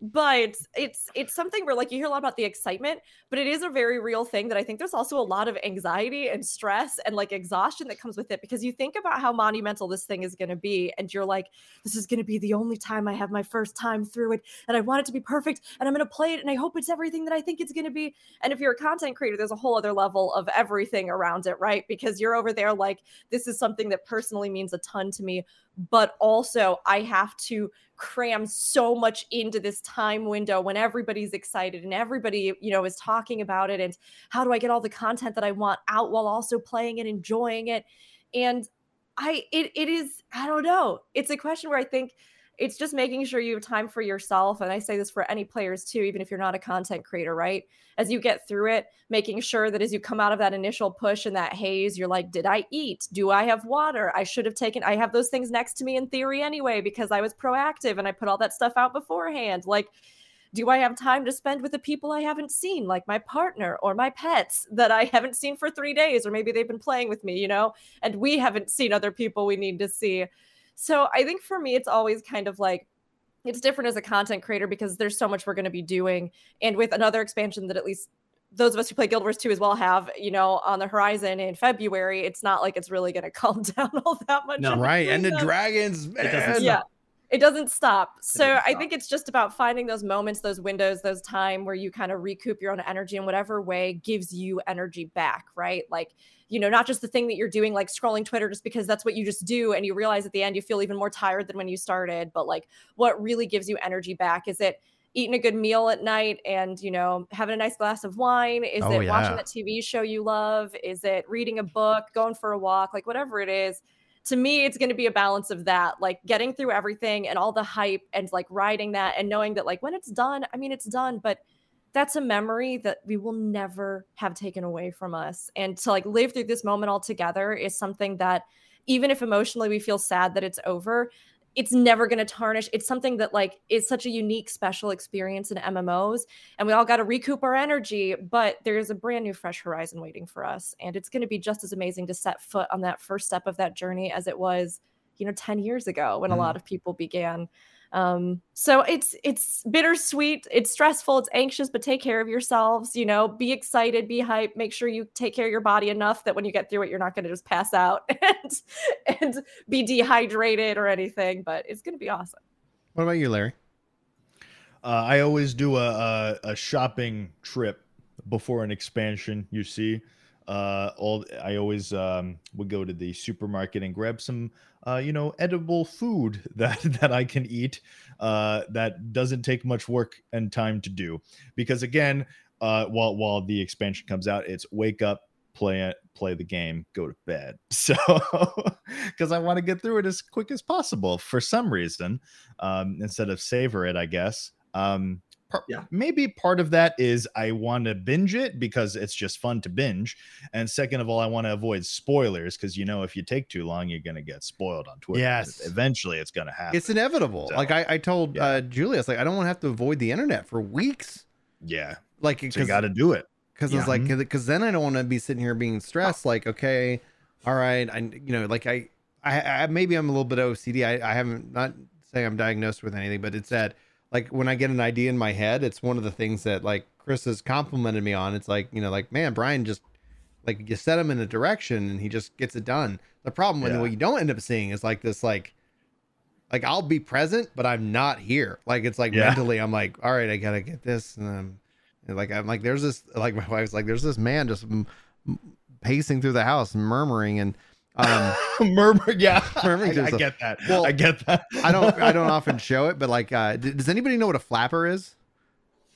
but it's it's something where like you hear a lot about the excitement but it is a very real thing that i think there's also a lot of anxiety and stress and like exhaustion that comes with it because you think about how monumental this thing is going to be and you're like this is going to be the only time i have my first time through it and i want it to be perfect and i'm going to play it and i hope it's everything that i think it's going to be. And if you're a content creator there's a whole other level of everything around it right? Because you're over there like this is something that personally means a ton to me but also I have to cram so much into this time window when everybody's excited and everybody, you know, is talking about it and how do I get all the content that I want out while also playing and enjoying it? And I it it is I don't know. It's a question where I think it's just making sure you have time for yourself. And I say this for any players too, even if you're not a content creator, right? As you get through it, making sure that as you come out of that initial push and that haze, you're like, did I eat? Do I have water? I should have taken, I have those things next to me in theory anyway, because I was proactive and I put all that stuff out beforehand. Like, do I have time to spend with the people I haven't seen, like my partner or my pets that I haven't seen for three days, or maybe they've been playing with me, you know, and we haven't seen other people we need to see. So I think for me, it's always kind of like, it's different as a content creator because there's so much we're going to be doing. And with another expansion that at least those of us who play Guild Wars 2 as well have, you know, on the horizon in February, it's not like it's really going [LAUGHS] to calm down all that much. No, right. And the dragons, man. Yeah. It doesn't stop. So doesn't I think it's just about finding those moments, those windows, those time where you kind of recoup your own energy in whatever way gives you energy back, right? Like, you know, not just the thing that you're doing, like scrolling Twitter just because that's what you just do. And you realize at the end you feel even more tired than when you started. But like, what really gives you energy back? Is it eating a good meal at night and, you know, having a nice glass of wine? Is Oh, it watching that TV show you love? Is it reading a book, going for a walk? Like, whatever it is to me it's going to be a balance of that like getting through everything and all the hype and like riding that and knowing that like when it's done i mean it's done but that's a memory that we will never have taken away from us. And to like live through this moment all together is something that even if emotionally we feel sad that it's over it's never going to tarnish it's something that like is such a unique special experience in mmos and we all got to recoup our energy but there's a brand new fresh horizon waiting for us and it's going to be just as amazing to set foot on that first step of that journey as it was you know 10 years ago when Mhm. a lot of people began um so it's it's bittersweet it's stressful it's anxious but take care of yourselves you know be excited be hype. make sure you take care of your body enough that when you get through it you're not going to just pass out [LAUGHS] and and be dehydrated or anything but it's going to be awesome What about you, Larry? Uh, I always do a, a a shopping trip before an expansion. You see, uh, all I always um, would go to the supermarket and grab some, uh, you know, edible food [LAUGHS] that that I can eat. Uh, that doesn't take much work and time to do, because again, uh, while while the expansion comes out, it's wake up, play it, play the game, go to bed. [LAUGHS] So, because I want to get through it as quick as possible for some reason, um, instead of savor it, I guess. Um, par- Yeah. maybe part of that is I want to binge it because it's just fun to binge, and second of all, I want to avoid spoilers because you know if you take too long, you're gonna get spoiled on Twitter. Yes. eventually it's gonna happen. It's inevitable. So, like I, I told yeah. uh, Julius, like I don't want to have to avoid the internet for weeks. yeah, Like so you got to do it. because Yeah. it's like because then I don't want to be sitting here being stressed. Like okay, all right, I you know like I I, I maybe I'm a little bit OCD. I, I haven't not saying I'm diagnosed with anything, but it's that like when I get an idea in my head, it's one of the things that like Chris has complimented me on. It's like you know like man, Brian just like you set him in a direction and he just gets it done. The problem Yeah. what you don't end up seeing is like this like like I'll be present, but I'm not here. Like it's like Yeah. mentally, I'm like, all right, I gotta get this, and, um, and like I'm like, there's this like [LAUGHS] my wife's like, there's this man just m- m- pacing through the house, murmuring, and um, [LAUGHS] Murmur, yeah, Murmuring I, I get that. Well, I get that. I don't I don't [LAUGHS] often show it, but like, uh, d- does anybody know what a flapper is?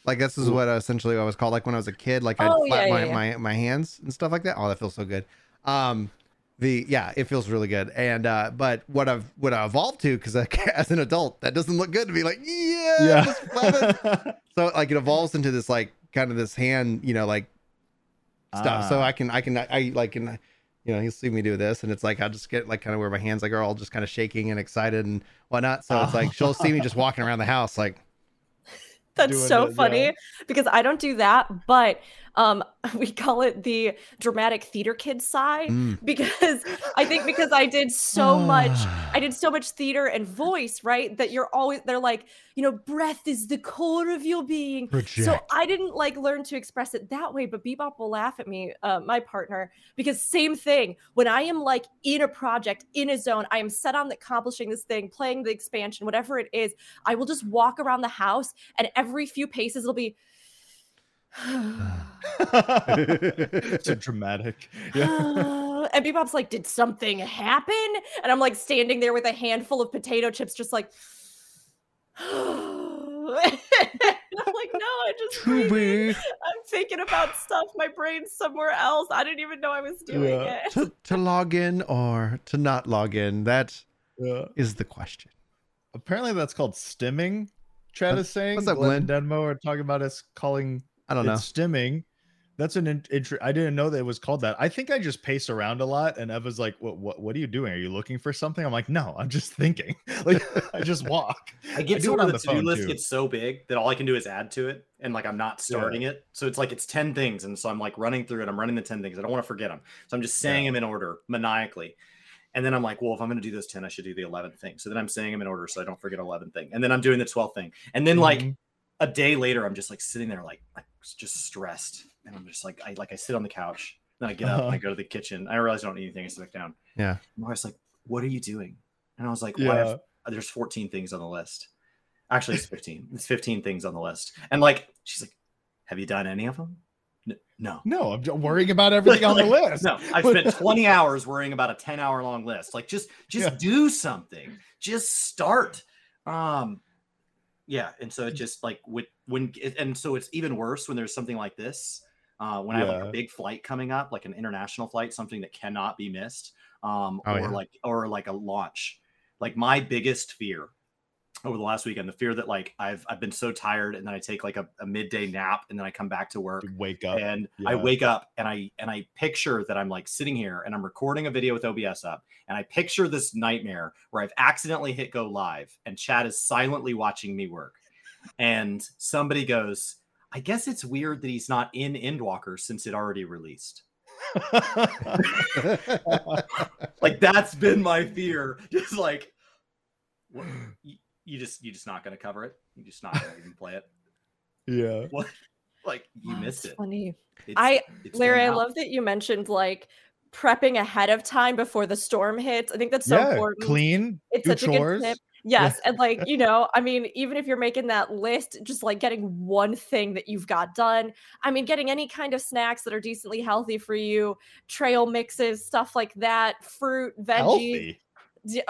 Like this is what essentially I was called. Like when I was a kid, like I'd Oh, flap yeah, my, yeah, yeah. my my hands and stuff like that. Oh, that feels so good. Um, the yeah, it feels really good. And uh, but what I've what I evolved to because [LAUGHS] as an adult, that doesn't look good to be like yeah, just flap it. so like it evolves into this like kind of this hand, you know, like stuff. So Ah. I can I can I like can you know he'll see me do this and it's like I'll just get like kind of where my hands like are all just kind of shaking and excited and whatnot. So it's like she'll see me just walking around the house like [LAUGHS] That's so it, yeah. funny because I don't do that, but um [LAUGHS] we call it the dramatic theater kid sigh mm. [LAUGHS] because I think because I did so much I did so much theater and voice, right? That you're always they're like, you know, breath is the core of your being. So I didn't like learn to express it that way, but Bebop will laugh at me, uh, my partner, because same thing. When I am like in a project, in a zone, I am set on accomplishing this thing, playing the expansion, whatever it is, I will just walk around the house and every few paces it'll be [SIGHS] so dramatic. [SIGHS] Yeah. and Bebop's like, did something happen? And I'm like standing there with a handful of potato chips, just like, [SIGHS] I'm like, no, I just to I'm thinking about stuff. My brain's somewhere else. I didn't even know I was doing Yeah. it. to, to log in or to not log in. That Yeah. is the question. Apparently, that's called stimming. Chad is saying. what's up, Glenn Glenn? Denmo are talking about us calling I don't it know. stimming. That's an int- intro. I didn't know that it was called that. I think I just pace around a lot, and Eva's like, "What? What? What are you doing? Are you looking for something?" I'm like, "No, I'm just thinking. [LAUGHS] Like, I just [LAUGHS] walk." I get do to it where the, the to-do list too. gets so big that all I can do is add to it, and like I'm not starting it. So it's like it's ten things, and so I'm like running through it. I'm running the ten things. I don't want to forget them, so I'm just saying Yeah. them in order maniacally. And then I'm like, well, if I'm going to do those ten, I should do the eleventh thing. So then I'm saying them in order, so I don't forget eleventh thing. And then I'm doing the twelfth thing. And then like Mhm. a day later, I'm just like sitting there, like like just stressed, and I'm just like I like I sit on the couch, then I get up and I Uh-huh. go to the kitchen. I realize I don't need anything. I sit back down. Yeah. And I was like, what are you doing? And I was like, I have yeah, there's 14 things on the list. Actually, it's 15. [LAUGHS] It's 15 things on the list. And like, she's like, have you done any of them? No. No, I'm worrying about everything on the [LAUGHS] Like, list. No, I've [LAUGHS] spent 20 hours worrying about a 10 hour long list. Like just just Yeah. do something. Just start. Um yeah, and so Mm. it just like with when and so it's even worse when there's something like this. Uh when I have like a big flight coming up, like an international flight, something that cannot be missed. Um Oh, or yeah. like or like a launch. Like my biggest fear over the last weekend, the fear that like I've I've been so tired and then I take like a, a midday nap and then I come back to work Wake up. and I wake up and I and I picture that I'm like sitting here and I'm recording a video with OBS up and I picture this nightmare where I've accidentally hit go live and Chad is silently watching me work and somebody goes I guess it's weird that he's not in Endwalker since it already released. [LAUGHS] Like that's been my fear. [LAUGHS] Just like what, you, you just you just not going to cover it. You just not going to even play it. yeah. [LAUGHS] What? Like you Oh, missed it. Funny. It's- I it's Larry, I love that you mentioned like prepping ahead of time before the storm hits. I think that's so yeah. important. Clean. It's do such a chores. good tip. Yes, and like you know, I mean, even if you're making that list, just like getting one thing that you've got done. I mean, getting any kind of snacks that are decently healthy for you, trail mixes, stuff like that, fruit, veggie. Healthy.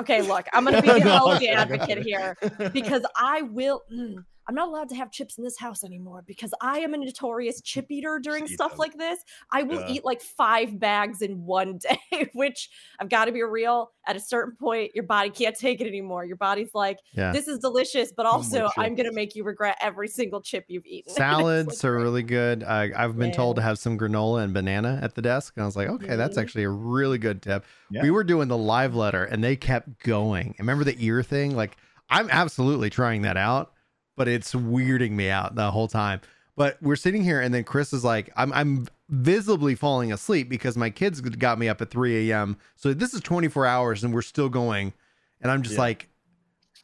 Okay, look, I'm gonna be [LAUGHS] the healthy advocate here [LAUGHS] because I will. mm, I'm not allowed to have chips in this house anymore because I am a notorious chip eater during Eat stuff like this. I will Yeah. eat like five bags in one day, [LAUGHS] which I've got to be real. At a certain point, your body can't take it anymore. Your body's like, Yeah. this is delicious, but more also I'm gonna make you regret every single chip you've eaten. [LAUGHS] Salads like, are really good. I, I've been told to have some granola and banana at the desk, and I was like, okay, that's Mhm. actually a really good tip. Yeah. We were doing the live letter, and they kept going. Remember the ear thing? Like, I'm absolutely trying that out, but it's weirding me out the whole time. But we're sitting here, and then Chris is like, I'm, I'm visibly falling asleep because my kids got me up at 3 a.m. So this is 24 hours, and we're still going. And I'm just Yeah. like,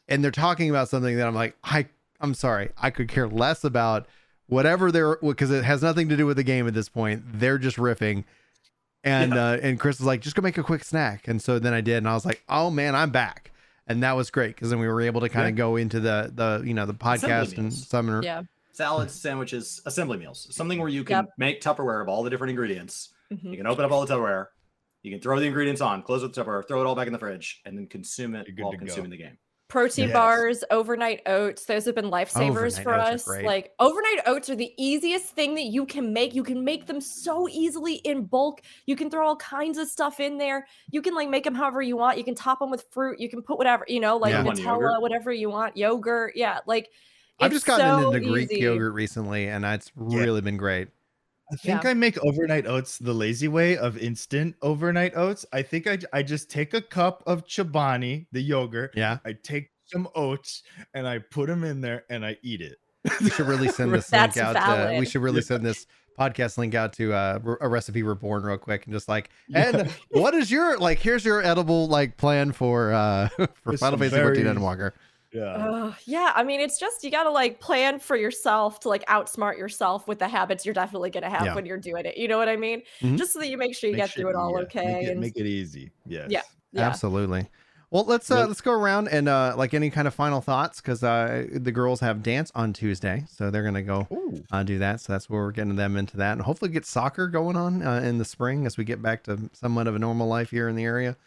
and they're talking about something that I'm like, I, I'm sorry, I could care less about whatever they're because it has nothing to do with the game at this point. They're just riffing. And Yeah. uh, and Chris is like, just go make a quick snack. And so then I did, and I was like, oh man, I'm back. And that was great because then we were able to kind of go into the the you know the podcast and meals. summoner. yeah. salads, sandwiches, assembly meals, something where you can Yep. make Tupperware of all the different ingredients. Mhm. You can open up all the Tupperware, you can throw the ingredients on, close with the Tupperware, throw it all back in the fridge, and then consume it You're while to go. consuming the game. Protein Yes. bars, overnight oats. Those have been lifesavers Overnight for us. Like overnight oats are the easiest thing that you can make. You can make them so easily in bulk. You can throw all kinds of stuff in there. You can like make them however you want. You can top them with fruit. You can put whatever, you know, like Yeah. Nutella, whatever you want, yogurt. Yeah, like I've just gotten so into Greek easy. yogurt recently, and it's really been great. I think Yeah. I make overnight oats the lazy way of instant overnight oats. I think I, I just take a cup of Chobani, the yogurt. Yeah, I take some oats and I put them in there and I eat it. we should really [LAUGHS] send this link out. To, we should really send [LAUGHS] this podcast link out to uh, a recipe reborn real quick and just like and what is your like here's your edible like plan for uh [LAUGHS] for With Final some Fantasy 14 berries. Endwalker. Yeah. Uh, yeah, I mean, it's just you got to like plan for yourself to like outsmart yourself with the habits you're definitely going to have Yeah. when you're doing it. You know what I mean? Mhm. Just so that you make sure you Make get sure- through it all yeah, okay. Make it, and make it easy. Yes. yeah. Absolutely. Well, let's uh, let's go around and uh, like any kind of final thoughts because uh, the girls have dance on Tuesday, so they're gonna go uh, do that. So that's where we're getting them into that, and hopefully get soccer going on uh, in the spring as we get back to somewhat of a normal life here in the area,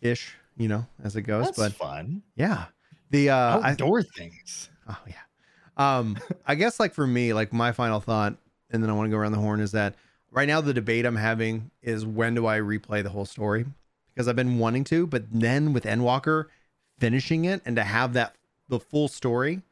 ish. You know, as it goes. That's but fun. yeah, the uh, I, Outdoor things. Oh yeah. Um, I guess like for me, like my final thought, and then I want to go around the horn is that right now the debate I'm having is when do I replay the whole story? Because I've been wanting to, but then with Endwalker finishing it and to have that the full story,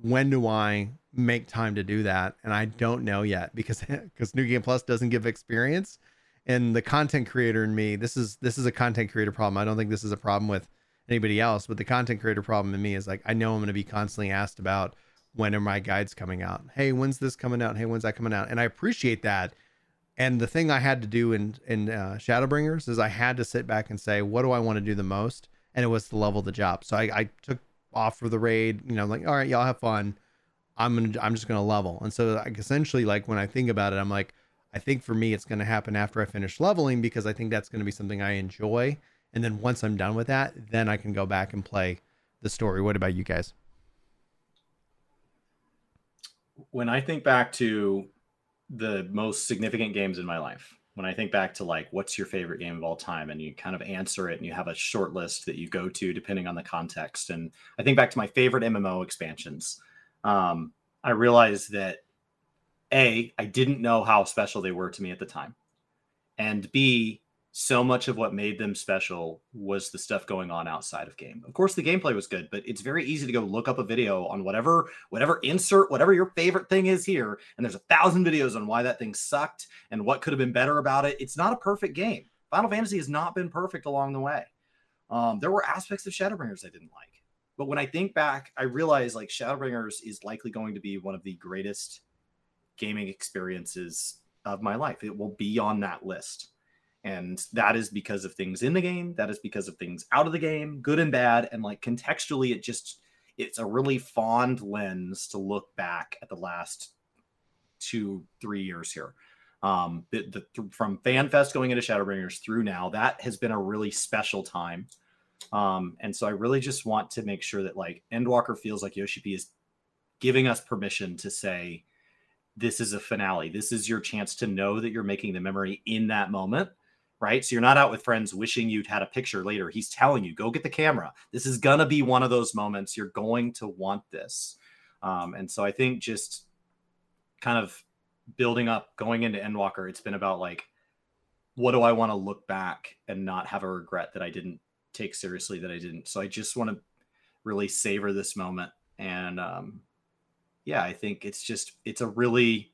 when do I make time to do that? And I don't know yet because [LAUGHS] because New Game Plus doesn't give experience. And the content creator in me, this is this is a content creator problem. I don't think this is a problem with anybody else, but the content creator problem in me is like I know I'm going to be constantly asked about when are my guides coming out? Hey, when's this coming out? Hey, when's that coming out? And I appreciate that. And the thing I had to do in in uh, Shadowbringers is I had to sit back and say, what do I want to do the most? And it was to level the job. So I, I took off for the raid. You know, I'm like all right, y'all have fun. I'm gonna I'm just gonna level. And so like essentially, like when I think about it, I'm like, I think for me it's gonna happen after I finish leveling because I think that's gonna be something I enjoy. And then once I'm done with that, then I can go back and play the story. What about you guys? When I think back to the most significant games in my life, when I think back to like what's your favorite game of all time, and you kind of answer it, and you have a short list that you go to depending on the context. And I think back to my favorite MMO expansions. Um, I realized that a I didn't know how special they were to me at the time, and b so much of what made them special was the stuff going on outside of game. Of course, the gameplay was good, but it's very easy to go look up a video on whatever whatever insert whatever your favorite thing is here, and there's a thousand videos on why that thing sucked and what could have been better about it. It's not a perfect game. Final Fantasy has not been perfect along the way. Um, there were aspects of Shadowbringers I didn't like, but when I think back, I realize like Shadowbringers is likely going to be one of the greatest gaming experiences of my life. It will be on that list and that is because of things in the game that is because of things out of the game good and bad. And like contextually it just it's a really fond lens to look back at the last two three years here. Um the, the from fanfest going into shadowbringers through now that has been a really special time. Um and so i really just want to make sure that like endwalker feels like yoshi p is giving us permission to say this is a finale. This is your chance to know that you're making the memory in that moment right? So you're not out with friends wishing you'd had a picture later. He's telling you, go get the camera. This is going to be one of those moments. You're going to want this. Um, and so I think just kind of building up going into Endwalker, it's been about like, what do I want to look back and not have a regret that I didn't take seriously that I didn't. So I just want to really savor this moment. And um, yeah, I think it's just, it's a really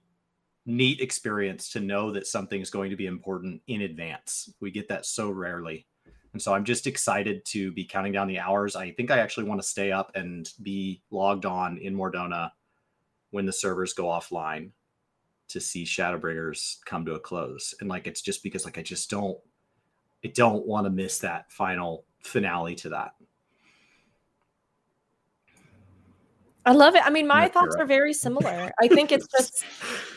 neat experience to know that something's going to be important in advance. We get that so rarely. And so I'm just excited to be counting down the hours. I think I actually want to stay up and be logged on in Mor Dhona when the servers go offline to see Shadowbringers come to a close. And like it's just because like I just don't I don't want to miss that final finale to that. I love it. I mean, my thoughts are very [LAUGHS] similar. I think it's just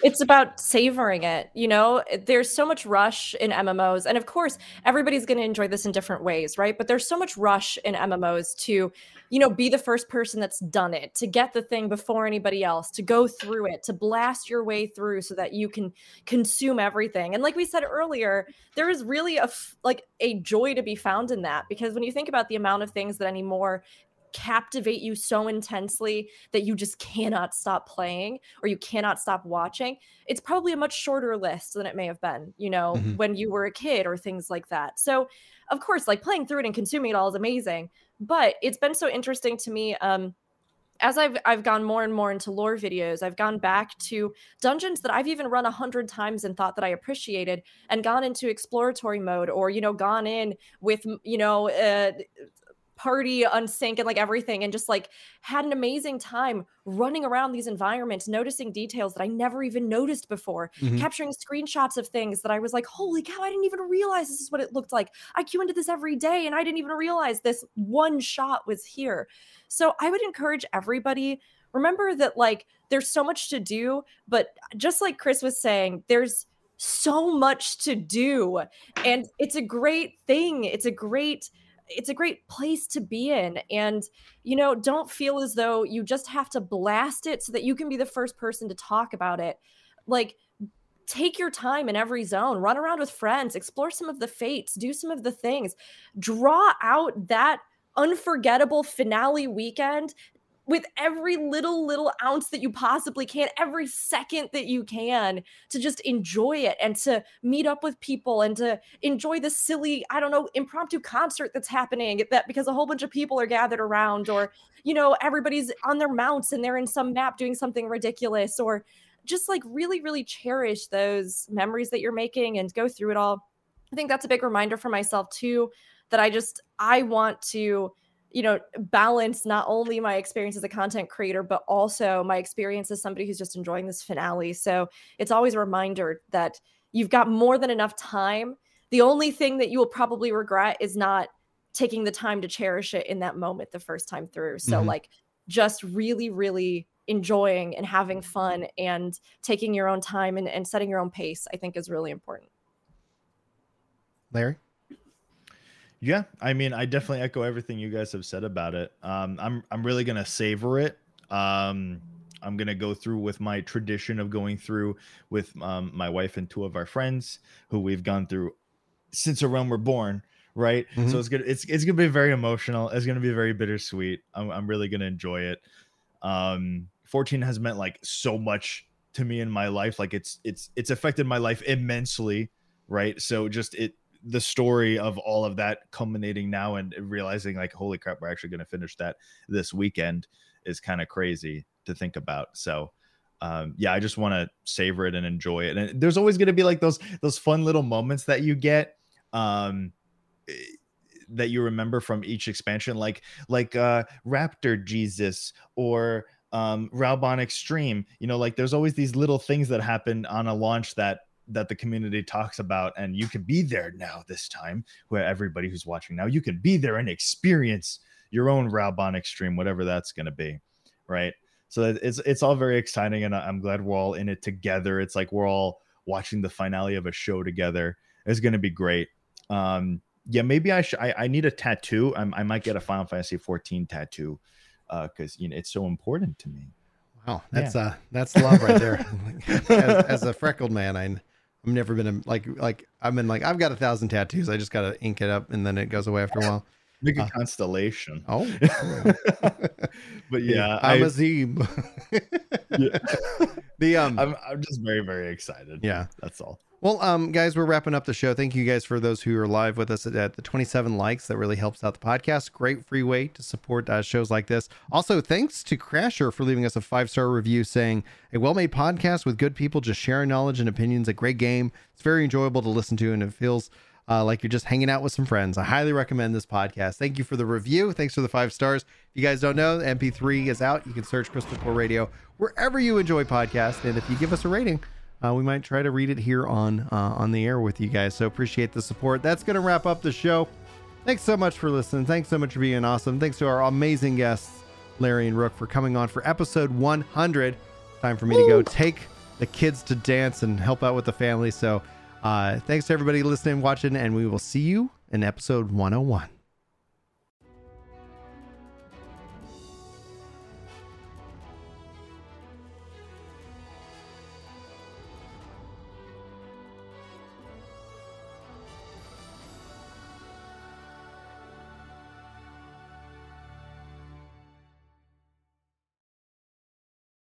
it's about savoring it, you know? Eh, there's so much rush in MMOs and of course, everybody's going to enjoy this in different ways, right? But there's so much rush in MMOs to, you know, be the first person that's done it, to get the thing before anybody else, to go through it, to blast your way through so that you can consume everything. And like we said earlier, there is really a like a joy to be found in that because when you think about the amount of things that anymore captivate you so intensely that you just cannot stop playing or you cannot stop watching, it's probably a much shorter list than it may have been, you know, mm-hmm. when you were a kid or things like that. So, of course, like playing through it and consuming it all is amazing, but it's been so interesting to me um as I've I've gone more and more into lore videos, I've gone back to dungeons that I've even run a hundred times and thought that I appreciated, and gone into exploratory mode, or you know, gone in with you know uh, party unsync and like everything and just like had an amazing time running around these environments noticing details that i never even noticed before mm-hmm. capturing screenshots of things that i was like holy cow i didn't even realize this is what it looked like i queue into this every day and i didn't even realize this one shot was here so i would encourage everybody remember that like there's so much to do but just like chris was saying there's so much to do and it's a great thing it's a great it's a great place to be in and you know don't feel as though you just have to blast it so that you can be the first person to talk about it. Like take your time in every zone run around with friends explore some of the fates do some of the things. Draw out that unforgettable finale weekend with every little little ounce that you possibly can every second that you can to just enjoy it and to meet up with people and to enjoy the silly i don't know impromptu concert that's happening that because a whole bunch of people are gathered around or you know everybody's on their mounts and they're in some map doing something ridiculous or just like really really cherish those memories that you're making and go through it all. I think that's a big reminder for myself too that i just i want to you know balance not only my experience as a content creator but also my experience as somebody who's just enjoying this finale. So it's always a reminder that you've got more than enough time. The only thing that you will probably regret is not taking the time to cherish it in that moment the first time through. So mm-hmm. like just really really enjoying and having fun and taking your own time and, and setting your own pace i think is really important. Larry Yeah, I mean, I definitely echo everything you guys have said about it. Um, I'm I'm really gonna savor it. Um, I'm gonna go through with my tradition of going through with um, my wife and two of our friends who we've gone through since A Realm Reborn. Right, Mhm. so it's gonna it's it's gonna be very emotional. It's gonna be very bittersweet. I'm I'm really gonna enjoy it. Um, 14 has meant like so much to me in my life. Like it's it's it's affected my life immensely. Right, so just it the story of all of that culminating now and realizing like holy crap we're actually going to finish that this weekend is kind of crazy to think about. So um, yeah i just want to savor it and enjoy it. And there's always going to be like those those fun little moments that you get um eh, that you remember from each expansion like like uh raptor jesus or um Raubahn extreme. You know like there's always these little things that happen on a launch that that the community talks about and you can be there now this time where everybody who's watching now you can be there and experience your own Raubahn extreme whatever that's going to be right? So it's it's all very exciting and i'm glad we're all in it together. It's like we're all watching the finale of a show together. It's going to be great. Um yeah maybe i should I, I need a tattoo. I'm, i might get a final fantasy 14 tattoo uh because you know it's so important to me. Wow, that's uh that's love right there. [LAUGHS] as, as a freckled man, I I've never been a, like like I've been like I've got a thousand tattoos. I just gotta ink it up and then it goes away after a while. Make a Uh, constellation Oh, [LAUGHS] but yeah I'm I, a. Yeah. [LAUGHS] the um I'm, I'm just very very excited yeah. that's all Well, um, guys, we're wrapping up the show. Thank you guys for those who are live with us at, at the 27 likes. That really helps out the podcast. Great free way to support uh, shows like this. Also, thanks to Crasher for leaving us a five star review saying, a well made podcast with good people just sharing knowledge and opinions. A great game. It's very enjoyable to listen to, and it feels uh, like you're just hanging out with some friends. I highly recommend this podcast. Thank you for the review. Thanks for the five stars. If you guys don't know, MP3 is out. You can search Crystal Core Radio wherever you enjoy podcasts. And if you give us a rating, uh, we might try to read it here on uh, on the air with you guys. So appreciate the support. That's going to wrap up the show. Thanks so much for listening. Thanks so much for being awesome. Thanks to our amazing guests, Larry and Rook, for coming on for episode 100. Time for me to go take the kids to dance and help out with the family. So uh, thanks to everybody listening, watching, and we will see you in episode 101.